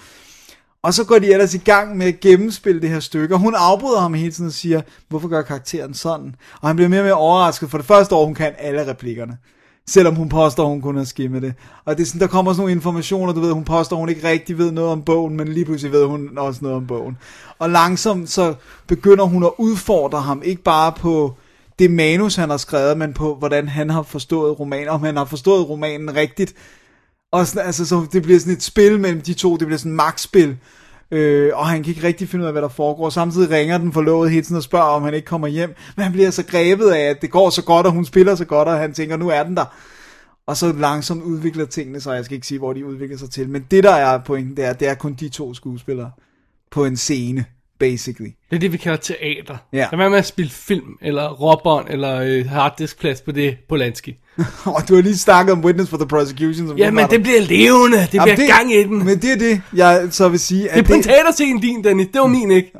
Og så går de ellers i gang med at gennemspille det her stykke, og hun afbryder ham hele tiden og siger, hvorfor gør karakteren sådan? Og han bliver mere og mere overrasket, for det første år, hun kan alle replikkerne. Selvom hun påstår, hun kun har skimmet det. Og det er sådan, der kommer sådan nogle informationer, du ved, hun påstår, hun ikke rigtig ved noget om bogen, men lige pludselig ved hun også noget om bogen. Og langsomt så begynder hun at udfordre ham, ikke bare på det manus, han har skrevet, men på, hvordan han har forstået romanen, om han har forstået romanen rigtigt. Og sådan, altså, så det bliver sådan et spil mellem de to, det bliver sådan et magtspil. Øh, og han kan ikke rigtig finde ud af, hvad der foregår. Samtidig ringer den forlovede hele tiden og spørger, om han ikke kommer hjem. Men han bliver så grebet af, at det går så godt, og hun spiller så godt, og han tænker, nu er den der. Og så langsomt udvikler tingene sig. Jeg skal ikke sige, hvor de udvikler sig til. Men det, der er pointen, det er, det er kun de to skuespillere på en scene, basically. Det er det, vi kalder teater. Ja. Lad være med at spille film, eller råbånd, eller øh, harddiskplads på det Polanski. og du har lige snakket om Witness for the Prosecution. Som Ja, men det bliver levende. Det Jamen, bliver gang i den. Men det er det, jeg så vil sige. Det er på en teaterscene din, Dennis. Det var min, ikke?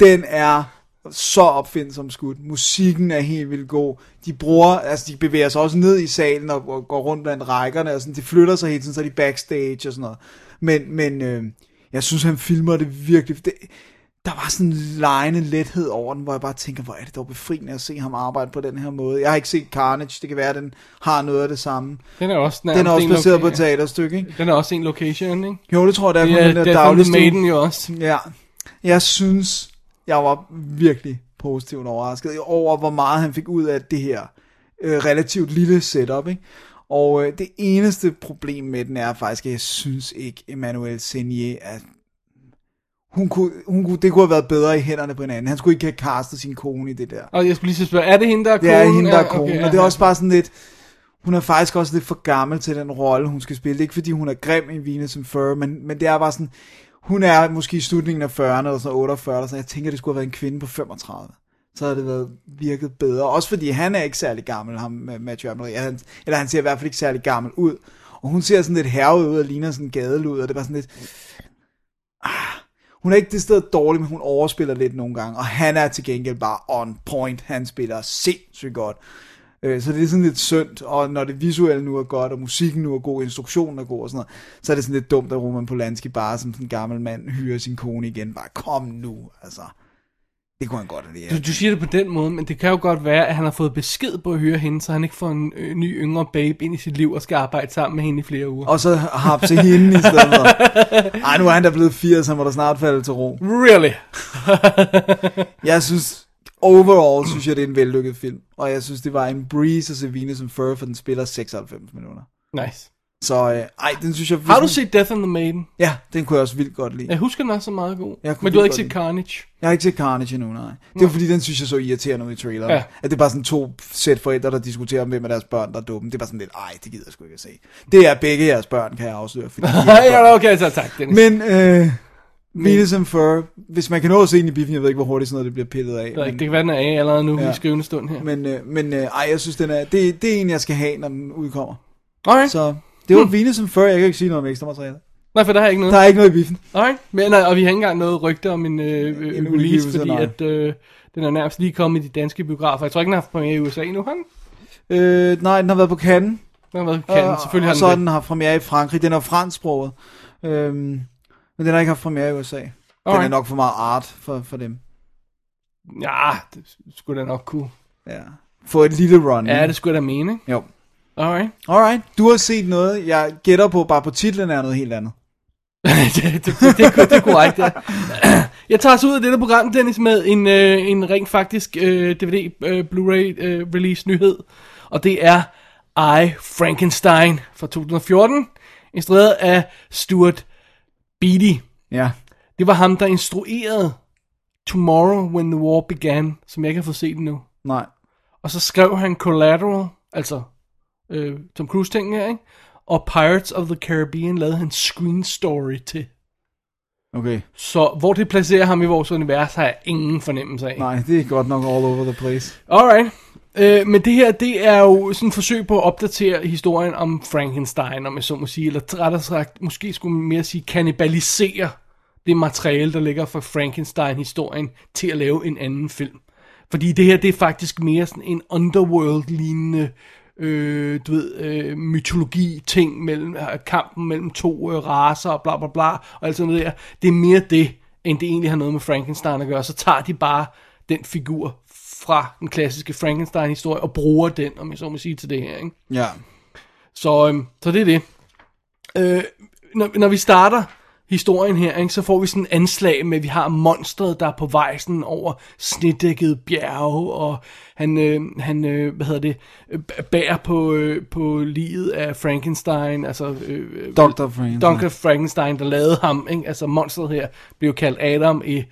den er så opfindsom skudt. Musikken er helt vildt god. De bruger, altså de bevæger sig også ned i salen og, og går rundt blandt rækkerne, og sådan, de flytter sig hele tiden, så er de backstage og sådan noget. Men, men øh, jeg synes, han filmer det virkelig. Det, der var sådan en lejende lethed over den, hvor jeg bare tænker, hvor er det dog befriende at se ham arbejde på den her måde. Jeg har ikke set Carnage, det kan være, at den har noget af det samme. Den er også, Den er også baseret på et teaterstykke, ikke? Den er også en location, ikke? Jo, det tror jeg, det er er den der dagligstue. Maiden jo også. Ja, jeg synes, jeg var virkelig positivt overrasket over, hvor meget han fik ud af det her øh, relativt lille setup, ikke? Og øh, det eneste problem med den er faktisk, at jeg synes ikke, Emmanuel Senier er... Hun kunne, hun kunne, det kunne have været bedre i hænderne på hinanden. Han skulle ikke have castet sin kone i det der. Og jeg skulle lige spørge, er det hende, der er Det er konen? hende, der er Ja, kone, okay, ja, det er ja. også bare sådan lidt... Hun er faktisk også lidt for gammel til den rolle, hun skal spille. Det er ikke fordi, hun er grim i Venus and Fur, men, men det er bare sådan... Hun er måske i slutningen af 40'erne, eller sådan 48, eller sådan. Jeg tænker, det skulle have været en kvinde på 35. Så havde det været virket bedre. Også fordi han er ikke særlig gammel, ham med Matthew. Eller han, eller han ser i hvert fald ikke særlig gammel ud. Og hun ser sådan lidt hervet ud og ligner sådan en gadelud, og det bare sådan lidt... Ah, hun er ikke det sted dårlig, men hun overspiller lidt nogle gange. Og han er til gengæld bare on point. Han spiller sindssygt godt. Øh, så det er sådan lidt synd, og når det visuelle nu er godt, og musikken nu er god, instruktionen er god og sådan noget, så er det sådan lidt dumt, at Roman Polanski bare som sådan en gammel mand hyrer sin kone igen. Bare kom nu, altså. Det kunne han godt have Du, du siger det på den måde, men det kan jo godt være, at han har fået besked på at høre hende, så han ikke får en øh, ny yngre babe ind i sit liv og skal arbejde sammen med hende i flere uger. Og så hapse hende i stedet for. Ej, nu er han da blevet 80, han må da snart falde til ro. Really? Jeg synes, overall synes jeg, det er en vellykket film. Og jeg synes, det var en breeze at se Venus and Fur, for den spiller 96 minutter. Nice. Så øh, ej, den synes jeg... Har du set Death on the Maiden? Ja, den kunne jeg også vildt godt lide. Jeg husker den også så meget god. Jeg Men du har ikke set godt Carnage? Jeg har ikke set Carnage endnu, nej. Det var fordi, den synes jeg så irriterende ud i traileren. Ja. At det er bare sådan to sæt forældre, der diskuterer om, hvem af deres børn, der er dumme. Det er bare sådan lidt, ej, det gider jeg sgu ikke at se. Det er begge jeres børn, kan jeg afsløre. Fordi er ja, okay, så tak, Dennis. Men, øh, Venus and Fur, hvis man kan nå at se den i biffen, jeg ved ikke, hvor hurtigt sådan noget det bliver pillet af. Det, men, det kan være, den er af allerede nu Ja. i skrivende stund her. men, øh, men øh, ej, jeg synes, den er, det, det er en, jeg skal have, når den udkommer. Alright. Så det var Hmm. Venus Fur, jeg kan ikke sige noget om ekstra materiale. Nej, for der er ikke noget. Der er ikke noget i biffen. Alright. Men, nej, og vi har ikke engang noget rygte om en, øh, en En release, fordi nej. at, øh, den er nærmest lige kommet i de danske biografer. Jeg tror ikke, den har haft premiere i USA nu, har den? Øh, nej, den har været på Cannes. Den har været på Cannes, Og- selvfølgelig har og den så har det. den haft premiere i Frankrig. Den er fransksproget. Øhm, men den har ikke haft premiere i USA. Den er Alright. nok for meget art for, for dem. Ja, det skulle da nok kunne. Ja. Få et lille run. Ja, det skulle da mene, ikke? Jo. Alright. Alright. Du har set noget, jeg gætter på, bare på titlen er noget helt andet. det, det, det, det, er- det er korrekt, ja. Jeg tager os ud af dette program, Dennis, med en, øh, en rent faktisk øh, DVD øh, Blu-ray øh, release nyhed. Og det er I, Frankenstein fra 2014, instrueret af Stuart Beatty. Ja. Det var ham, der instruerede Tomorrow When the War Began, som jeg ikke har fået set endnu. Nej. Og så skrev han Collateral, altså øh, Tom Cruise ting her, ikke? Og Pirates of the Caribbean lavede han Screen Story til. Okay. Så hvor det placerer ham i vores univers, har jeg ingen fornemmelse af. Nej, det er godt nok all over the place. Alright. Øh, men det her, det er jo sådan et forsøg på at opdatere historien om Frankenstein, om jeg så må sige, eller rettere sagt, måske skulle man mere sige, kannibalisere det materiale, der ligger fra Frankenstein-historien, til at lave en anden film. Fordi det her, det er faktisk mere sådan en underworld-lignende, øh, du ved, øh, mytologi-ting, mellem, øh, kampen mellem to øh, raser og bla bla bla, og alt sådan noget der. Det er mere det, end det egentlig har noget med Frankenstein at gøre. Så tager de bare den figur fra den klassiske Frankenstein-historie og bruger den, om jeg så må sige, til det her, ikke? Ja. Så, øhm, så det er det. Øh, når, når vi starter historien her, ikke, så får vi sådan en anslag med, at vi har monstret, der er på vej sådan over snedækket bjerge, og han, øh, han øh, hvad hedder det, øh, bærer på, øh, på livet af Frankenstein, altså øh, Dr. Frankenstein. Dr. Frankenstein, der lavede ham, ikke? altså monstret her, blev kaldt Adam i,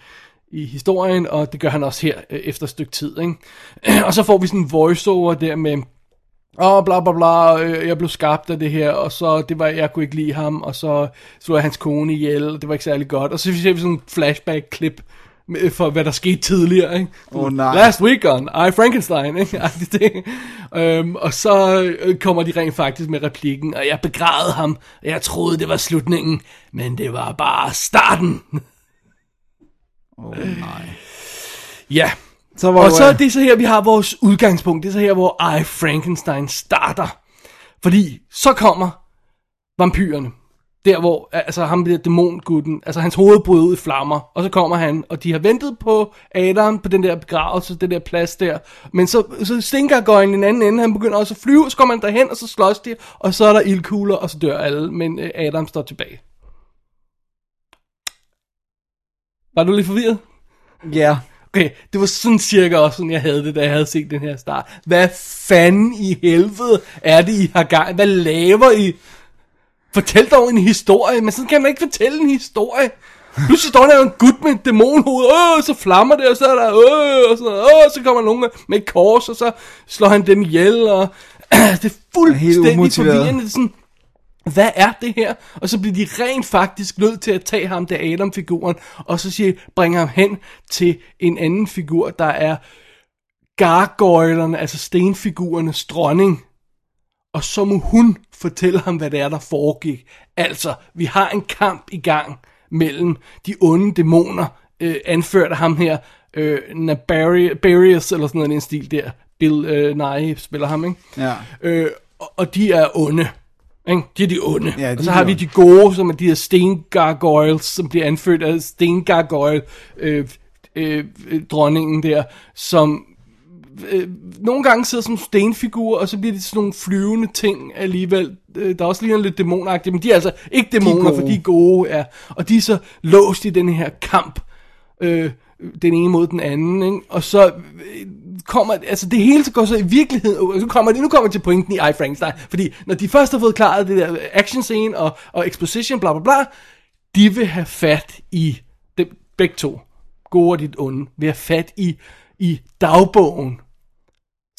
i historien, og det gør han også her øh, efter et stykke tid. Ikke? og så får vi sådan en voiceover der med, og bla bla bla, øh, jeg blev skabt af det her, og så, det var, jeg kunne ikke lide ham, og så slog jeg hans kone ihjel, og det var ikke særlig godt, og så ser vi sådan en flashback-klip, med- for hvad der skete tidligere, ikke? Åh, nej. Last week on I Frankenstein, ikke? Øhm, og så øh, kommer de rent faktisk med replikken, og jeg begrædede ham, og jeg troede, det var slutningen, men det var bare starten. Åh, oh, nej. ja, Så var og så er det så her, vi har vores udgangspunkt. Det er så her, hvor I, Frankenstein starter. Fordi så kommer vampyrerne. Der hvor, altså ham der dæmongutten, altså hans hoved bryder ud i flammer, og så kommer han, og de har ventet på Adam på den der begravelse, den der plads der, men så, så stinker i den anden ende, han begynder også at flyve, så kommer han derhen, og så slås de, og så er der ildkugler, og så dør alle, men øh, Adam står tilbage. Var du lidt forvirret? Ja. Okay, det var sådan cirka også sådan, jeg havde det, da jeg havde set den her start. Hvad fanden i helvede er det, I har gang? Hvad laver I? Fortæl dog en historie, men sådan kan man ikke fortælle en historie. Pludselig står der en gut med et dæmonhoved, øh, så flammer det, og så er der, øh, og noget, øh, så kommer nogen med, med et kors, og så slår han dem ihjel, og det er fuldstændig forvirrende. Det er sådan, hvad er det her? Og så bliver de rent faktisk nødt til at tage ham, der Adam-figuren, og så siger, bringer ham hen til en anden figur, der er gargoylerne, altså stenfigurernes dronning. Og så må hun fortælle ham, hvad det er, der foregik. Altså, vi har en kamp i gang mellem de onde dæmoner, øh, anført af ham her, øh, Nabarius, eller sådan noget, en stil der. Bill øh, Nye spiller ham, ikke? Ja. Øh, og, og de er onde. Ikke? De er de onde. Ja, de og så har de vi de gode, som er de her stengargoyles, som bliver anført af stengargoyle øh, øh, øh, dronningen der, som øh, nogle gange sidder som stenfigurer, og så bliver de sådan nogle flyvende ting alligevel. Øh, der er også lige lidt dæmonagtige, men de er altså ikke dæmoner, gode. for de er gode, ja. Og de er så låst i den her kamp, øh, den ene mod den anden, ikke? og så øh, kommer, altså det hele så går så i virkeligheden, og så kommer det, nu kommer til pointen i I, Frankenstein, fordi når de først har fået klaret det der action scene og, og exposition, bla bla bla, de vil have fat i, det, begge to, gode og dit onde, vil have fat i, i dagbogen,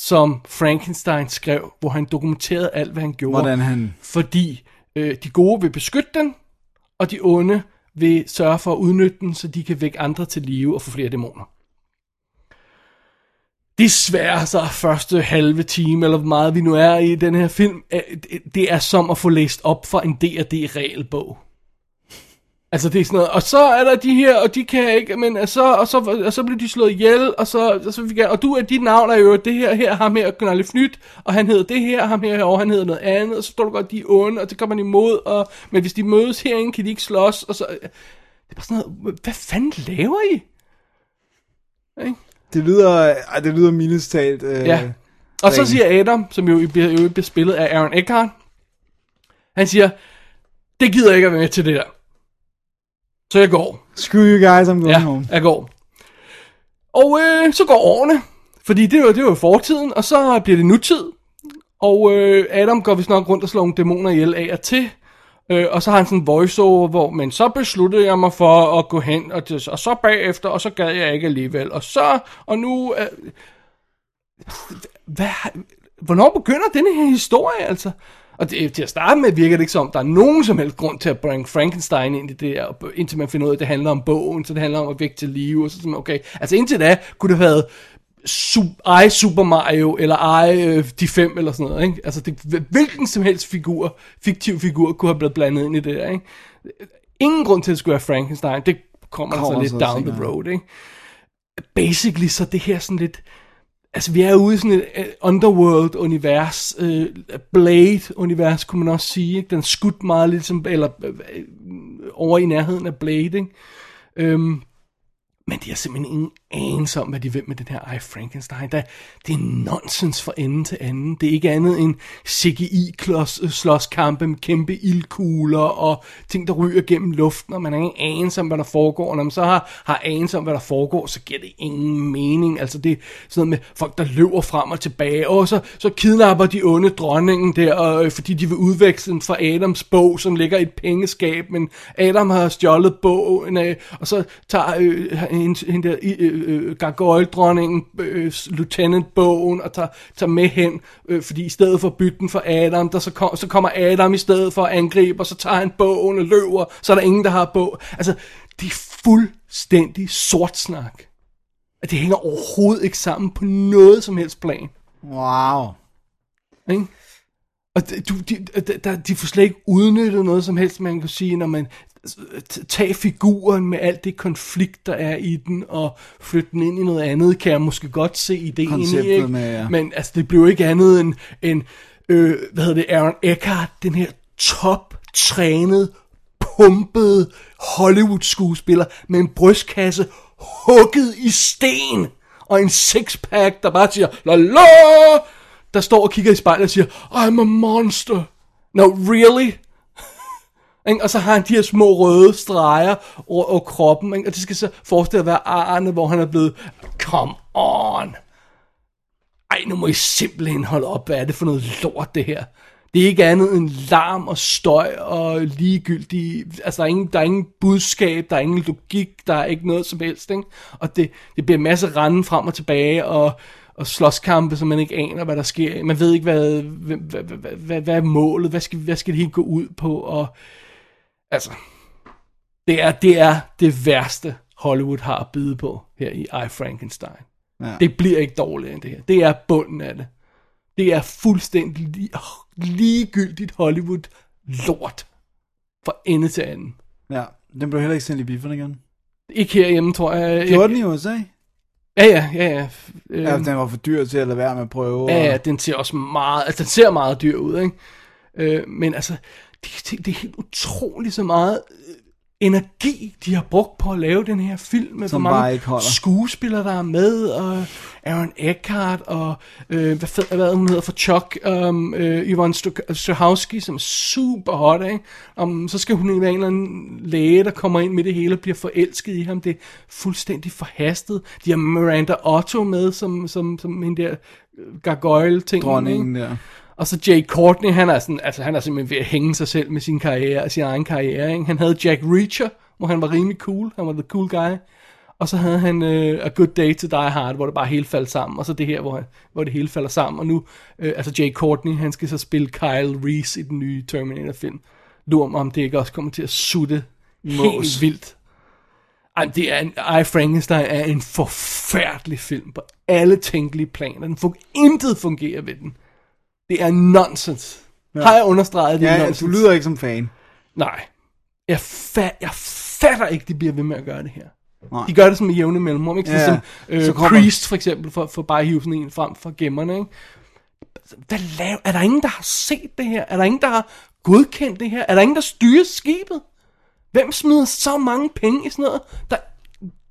som Frankenstein skrev, hvor han dokumenterede alt, hvad han gjorde. Hvordan han- Fordi øh, de gode vil beskytte den, og de onde vil sørge for at udnytte den, så de kan vække andre til live og få flere dæmoner. Desværre så første halve time, eller hvor meget vi nu er i den her film, det- er som at få læst op fra en D&D-regelbog. Altså det er sådan noget, og så er der de her, og de kan ikke, men så, og så, og så bliver de slået ihjel, og så, og så vi jeg, og du er dit navn er jo det her, her, ham her, Gunnar Fnyt, og han hedder det her, ham her, og han hedder noget andet, og så står du godt, de er onde, og det kommer man imod, og, men hvis de mødes herinde, kan de ikke slås, og så, det er bare sådan noget, hvad fanden laver I? Ikke? Det lyder, ej, det lyder mildest talt. Øh, Ja. Og så siger Adam, som jo jo bliver spillet af Aaron Eckhart, han siger, det gider jeg ikke at være med til det der. Så jeg går. Screw you guys, I'm going Ja, home. jeg går. Og øh, så går årene, fordi det var, det var fortiden, og så bliver det nutid. Og øh, Adam går vist nok rundt og slår nogle dæmoner ihjel af og til. Øh, og så har han sådan en voiceover, hvor, men så besluttede jeg mig for at gå hen, og, det, og så bagefter, og så gad jeg ikke alligevel. Og så, og nu... Øh, hvad, hvornår begynder denne her historie, altså? Og det, til at starte med virker det ikke som, der er nogen som helst grund til at bringe Frankenstein ind i det der, indtil man finder ud af, at det handler om bogen, så det handler om at vække til live, og så sådan, okay. Altså indtil da kunne det have været su- I Super Mario, eller I øh, de fem, eller sådan noget, ikke? Altså det, hvilken som helst figur, fiktiv figur, kunne have blevet blandet ind i det der, ikke? Ingen grund til, at det skulle være Frankenstein, det kommer, kommer Kommer så lidt down the road, ikke? Basically, så det her sådan lidt, Altså, vi er ude i sådan et uh, underworld-univers, uh, Blade-univers, kunne man også sige. Ikke? Den skudt meget ligesom, eller uh, over i nærheden af Blade, ikke? Um, men de har simpelthen ingen anelse om, hvad de vil med den her I, Frankenstein. Der, det er nonsens fra ende til anden. Det er ikke andet end CGI-slåskampe øh, med kæmpe ildkugler og ting, der ryger gennem luften, og man har ingen anelse om, hvad der foregår. Når man så har, har anelse om, hvad der foregår, så giver det ingen mening. Altså det er sådan noget med folk, der løber frem og tilbage, og så, så kidnapper de onde dronningen der, og, øh, fordi de vil udveksle den fra Adams bog, som ligger i et pengeskab, men Adam har stjålet bogen, og så tager øh, hende, hende der øh, øh, gargoyle-dronningen øh, lieutenant-bogen og tager, tager med hen, øh, fordi i stedet for at bytte den for Adam, der så, kom, så kommer Adam i stedet for at angribe, og så tager han bogen og løber, så er der ingen, der har bog. Altså, det er fuldstændig sort snak. At det hænger overhovedet ikke sammen på noget som helst plan. Wow. Ikke? Og de, du, de, de, de får slet ikke udnyttet noget som helst, man kan sige, når man t- tager figuren med alt det konflikt, der er i den, og flytte den ind i noget andet, kan jeg måske godt se ideen i, Konceptet ikke? med, ja. Men altså, det blev ikke andet end, end øh, hvad hedder det, Aaron Eckhart, den her top-trænet pumpede Hollywood-skuespiller med en brystkasse hugget i sten, og en sixpack, der bare siger, la la, der står og kigger i spejlet og siger, I'm a monster. No, really? Ikke? Og så har han de her små røde streger over, over kroppen, ikke? og det skal så forestille at være arne, hvor han er blevet, come on. Ej, nu må I simpelthen holde op, hvad er det for noget lort det her? Det er ikke andet end larm og støj og ligegyldig, altså der er, ingen, der er ingen budskab, der er ingen logik, der er ikke noget som helst, ikke? Og det, det bliver en masse randen frem og tilbage, og, og slåskampe, som man ikke aner, hvad der sker. Man ved ikke, hvad, hvad, hvad, hvad, hvad, hvad er målet, hvad skal, hvad skal det hele gå ud på, og altså, det er, det er det værste, Hollywood har at byde på her i I, Frankenstein. Ja. Det bliver ikke dårligere end det her. Det er bunden af det. Det er fuldstændig li- ligegyldigt Hollywood lort. Fra ende til anden. Ja, den blev heller ikke sendt i biffen igen. Ikke herhjemme, tror jeg. Gjorde den i USA? Ja, ja, ja, ja. Øhm, Ja, den var for dyr til at lade være med at prøve. Ja, og- ja, den ser også meget, altså den ser meget dyr ud, ikke? Øh, men altså, det, det, er helt utroligt så meget øh, energi, de har brugt på at lave den her film, med Som hvor mange skuespillere, der er med, og Aaron Eckhart, og øh, hvad, fed, hvad hun hedder for Chuck, um, øh, Yvonne Strahovski, som er super hot, ikke? Um, så skal hun være en eller anden læge, der kommer ind med det hele og bliver forelsket i ham. Det er fuldstændig forhastet. De har Miranda Otto med, som, som, som en der øh, gargoyle-ting. Dronningen ikke? der. Og så Jay Courtney, han er, sådan, altså, han er simpelthen ved at hænge sig selv med sin karriere, sin egen karriere. Ikke? Han havde Jack Reacher, hvor han var rimelig cool. Han var the cool guy. Og så havde han uh, A Good Day to Die Hard, hvor det bare hele faldt sammen. Og så det her, hvor, han, hvor det hele falder sammen. Og nu, uh, altså Jay Courtney, han skal så spille Kyle Reese i den nye Terminator-film. Lur mig, om det ikke også kommer til at sutte Mås. helt vildt. Ej, det er en, I, Frankenstein er en forfærdelig film på alle tænkelige planer. Den fun- intet fungerer ved den. Det er nonsens. Ja. Har jeg understreget, det Ja, nonsens? du lyder ikke som fan. Nej. Jeg, fa- jeg fatter ikke, de bliver ved med at gøre det her. Nej. De gør det som med jævne mellemrum, ikke? Ja, som øh, så kommer- Priest for eksempel, for, for bare at hive sådan en frem fra gemmerne, ikke? Hvad laver? Er der ingen, der har set det her? Er der ingen, der har godkendt det her? Er der ingen, der styrer skibet? Hvem smider så mange penge i sådan noget, der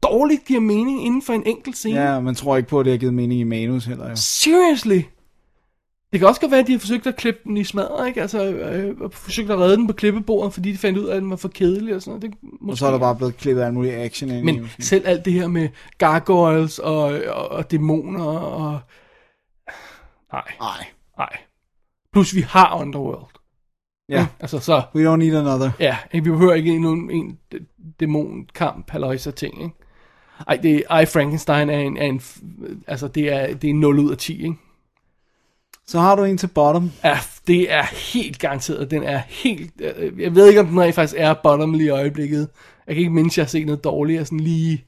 dårligt giver mening inden for en enkelt scene? Ja, man tror ikke på, at det har givet mening i manus heller. Jo. Seriously? Det kan også godt være, at de har forsøgt at klippe den i smadret, ikke? Altså, øh, og forsøgt at redde den på klippebordet, fordi de fandt ud af, at den var for kedelig og sådan noget. Det, måske. Og så er der bare blevet klippet alt muligt action ind i. Men måske. selv alt det her med gargoyles og, og, og dæmoner og... Nej, Nej. nej. Plus vi har Underworld. Ja. Ikke? Altså så, We don't need another. ja, ikke? vi behøver ikke endnu en, en dæ- dæmonkamp, halløjsa ting, ikke? Ej, det er, I, Frankenstein er en, er en, altså det er, det er 0 ud af 10, ikke? Så har du en til bottom. Ja, det er helt garanteret. Den er helt... Øh, jeg ved ikke, om den rent faktisk er bottom lige i øjeblikket. Jeg kan ikke mindst, at jeg har set noget dårligere, sådan lige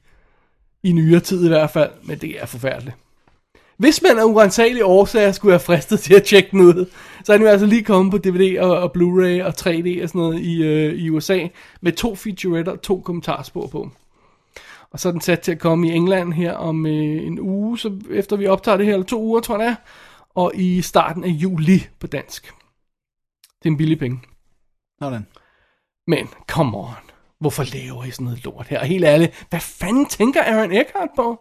i nyere tid i hvert fald. Men det er forfærdeligt. Hvis man af urensagelige årsager skulle være fristet til at tjekke den ud, så er den jo altså lige kommet på DVD og, og Blu-ray og 3D og sådan noget i, øh, i USA, med to featuretter og to kommentarspor på. Og så er den sat til at komme i England her om øh, en uge, så efter vi optager det her, eller to uger tror jeg det er, og i starten af juli på dansk. Det er en billig penge. Sådan. Men, come on. Hvorfor laver I sådan noget lort her? Og helt ærligt, hvad fanden tænker Aaron Eckhart på?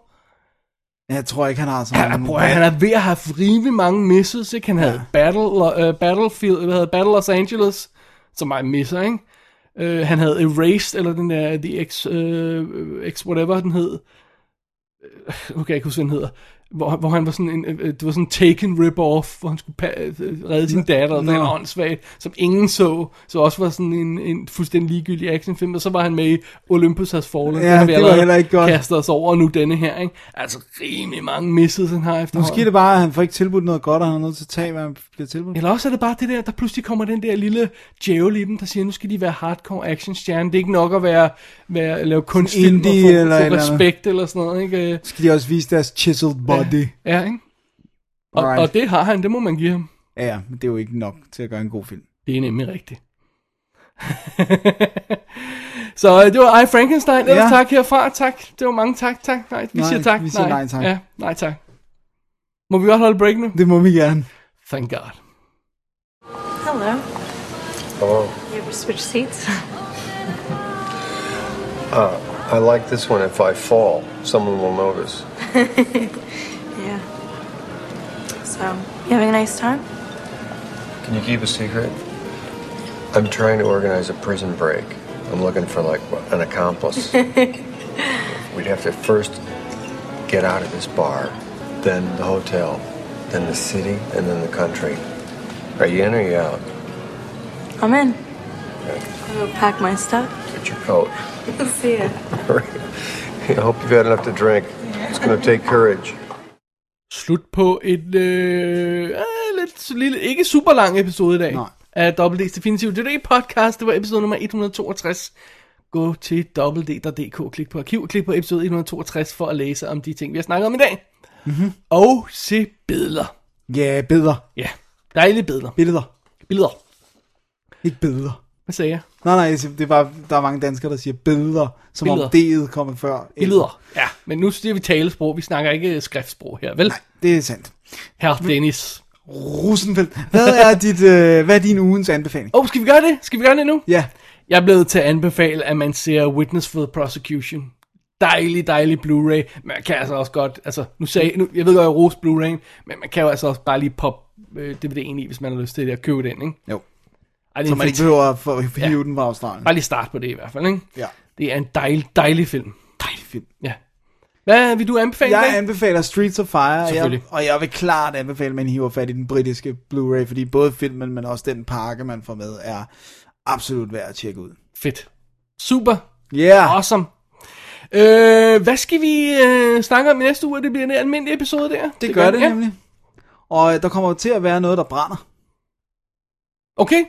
Jeg tror ikke, han har så mange... er, han er ved at have rimelig mange misses, ikke? Han havde ja. Battle, uh, Battlefield, hvad hedder Battle Los Angeles, som er en misser, ikke? Uh, han havde Erased, eller den der The X, uh, X whatever den hed. Uh, kan jeg ikke huske, den hedder. Hvor, hvor han var sådan en, øh, det var sådan en taken rip-off, hvor han skulle øh, redde sin datter, og det var åndssvagt, som ingen så, så også var sådan en, en fuldstændig ligegyldig actionfilm, og så var han med i Olympus Has Fallen, Ja, Den har vi det var heller ikke godt. kastet os over, og nu denne her, ikke? Altså rimelig mange misses, han har efterhånden. Måske er det bare, at han får ikke tilbudt noget godt, og han er nødt til at tage, hvad han bliver tilbudt. Eller også er det bare det der, der pludselig kommer den der lille djævel i dem, der siger, nu skal de være hardcore actionstjerne. Det er ikke nok at være, være lave kunstfilm og få, eller få eller andet. respekt eller sådan noget. Ikke? Skal de også vise deres chiseled body? Ja, ikke? Og, Alright. og det har han, det må man give ham. Ja, ja, men det er jo ikke nok til at gøre en god film. Det er nemlig rigtigt. Så øh, det var I, Frankenstein. Ellers Ja. tak herfra. Tak. Det var mange tak. Tak. Nej, vi Nej, siger tak. vi siger nej tak. Ja, nej tak. Må vi godt holde break nu? Det må vi gerne. Thank God. Hello. Hello. You ever switch seats? I like this one. If I fall, someone will notice. Yeah. So, you having a nice time? Can you keep a secret? I'm trying to organize a prison break. I'm looking for like an accomplice. We'd have to first get out of this bar, then the hotel, then the city, and then the country. Are you in or you out? I'm in. I'll go pack my stuff. Get your coat. See ya. I hope you've had enough to drink. It's going to take courage. Slut på et øh, øh, lidt lille, ikke super lang episode i dag. Nej. Af WD's Definitive Today podcast. Det var episode nummer 162. Gå til www.dk, klik på arkiv, klik på episode 162 for at læse om de ting, vi har snakket om i dag. Mm-hmm. Og se billeder. Ja, billeder. Ja, dejlige billeder. Billeder. Billeder. Ikke billeder. Hvad sagde jeg? Nej, nej, det er bare, der er mange danskere, der siger billeder, som om Billeder. D'et kommer før. Billeder. Ja, men nu siger vi talesprog. Vi snakker ikke skriftsprog her, vel? Nej, det er sandt. Herr Dennis. Rosenfeldt. Hvad er, dit, øh, hvad er din ugens anbefaling? Åh, oh, skal vi gøre det? Skal vi gøre det nu? Ja, Jeg er blevet til at anbefale, at man ser Witness for the Prosecution. Dejlig, dejlig Blu-ray. Man kan altså også godt, altså, nu sagde, nu, jeg ved godt, jeg roser Blu-ray, men man kan jo altså også bare lige poppe øh, DVD'en i, hvis man har lyst til det, at købe den, ikke? jo. Ej, det Så man ikke behøver at få- hive Ja. den fra Australien. Bare lige start på det i hvert fald, ikke? Ja. Det er en dejlig, dejlig film. Dejlig film. Ja. Hvad vil du anbefale? Jeg anbefaler Streets of Fire, og jeg, og jeg vil klart anbefale, at man hiver fat i den britiske Blu-ray, fordi både filmen, men også den pakke, man får med, er absolut værd at tjekke ud. Fedt. Super. Yeah! Awesome. Øh, hvad skal vi øh, snakke om i næste uge? Det bliver en almindelig episode der. Det gør det ja. nemlig. Og øh, der kommer til at være noget, der brænder. Okay,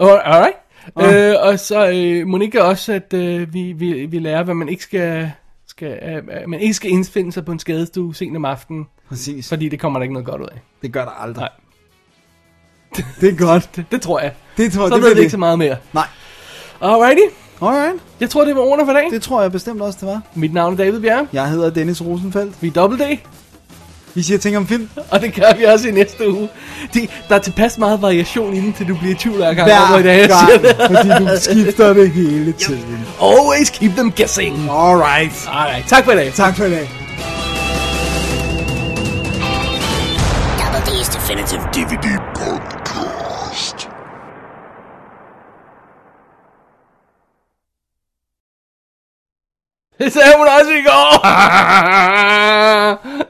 All- alright. Ah. Øh, og så øh, ikke også, at øh, vi, vi, vi lærer, hvad man ikke skal, skal øh, at man ikke skal indfinde sig på en skadestue sent om aftenen, Præcis. fordi det kommer der ikke noget godt ud af. Det gør der aldrig. Nej. Det er godt. Det, det tror jeg. Det tror Så det ved vi ikke så meget mere. Nej. Alrighty. Alright. Jeg tror, det var ordene for dag. Det tror jeg bestemt også, det var. Mit navn er David Bjerre. Jeg hedder Dennis Rosenfeldt. Vi er Double D. Vi siger ting om film. Og det gør vi også i næste uge. De, der er tilpas meget variation inden, til du bliver i tvivl hver gang, Hver hvor i dag jeg siger det. fordi du skifter det hele tiden. Always keep them guessing. Alright. Alright, tak for i dag. Tak for i dag. Double D's Definitive DVD Podcast. Det sagde hun også i går.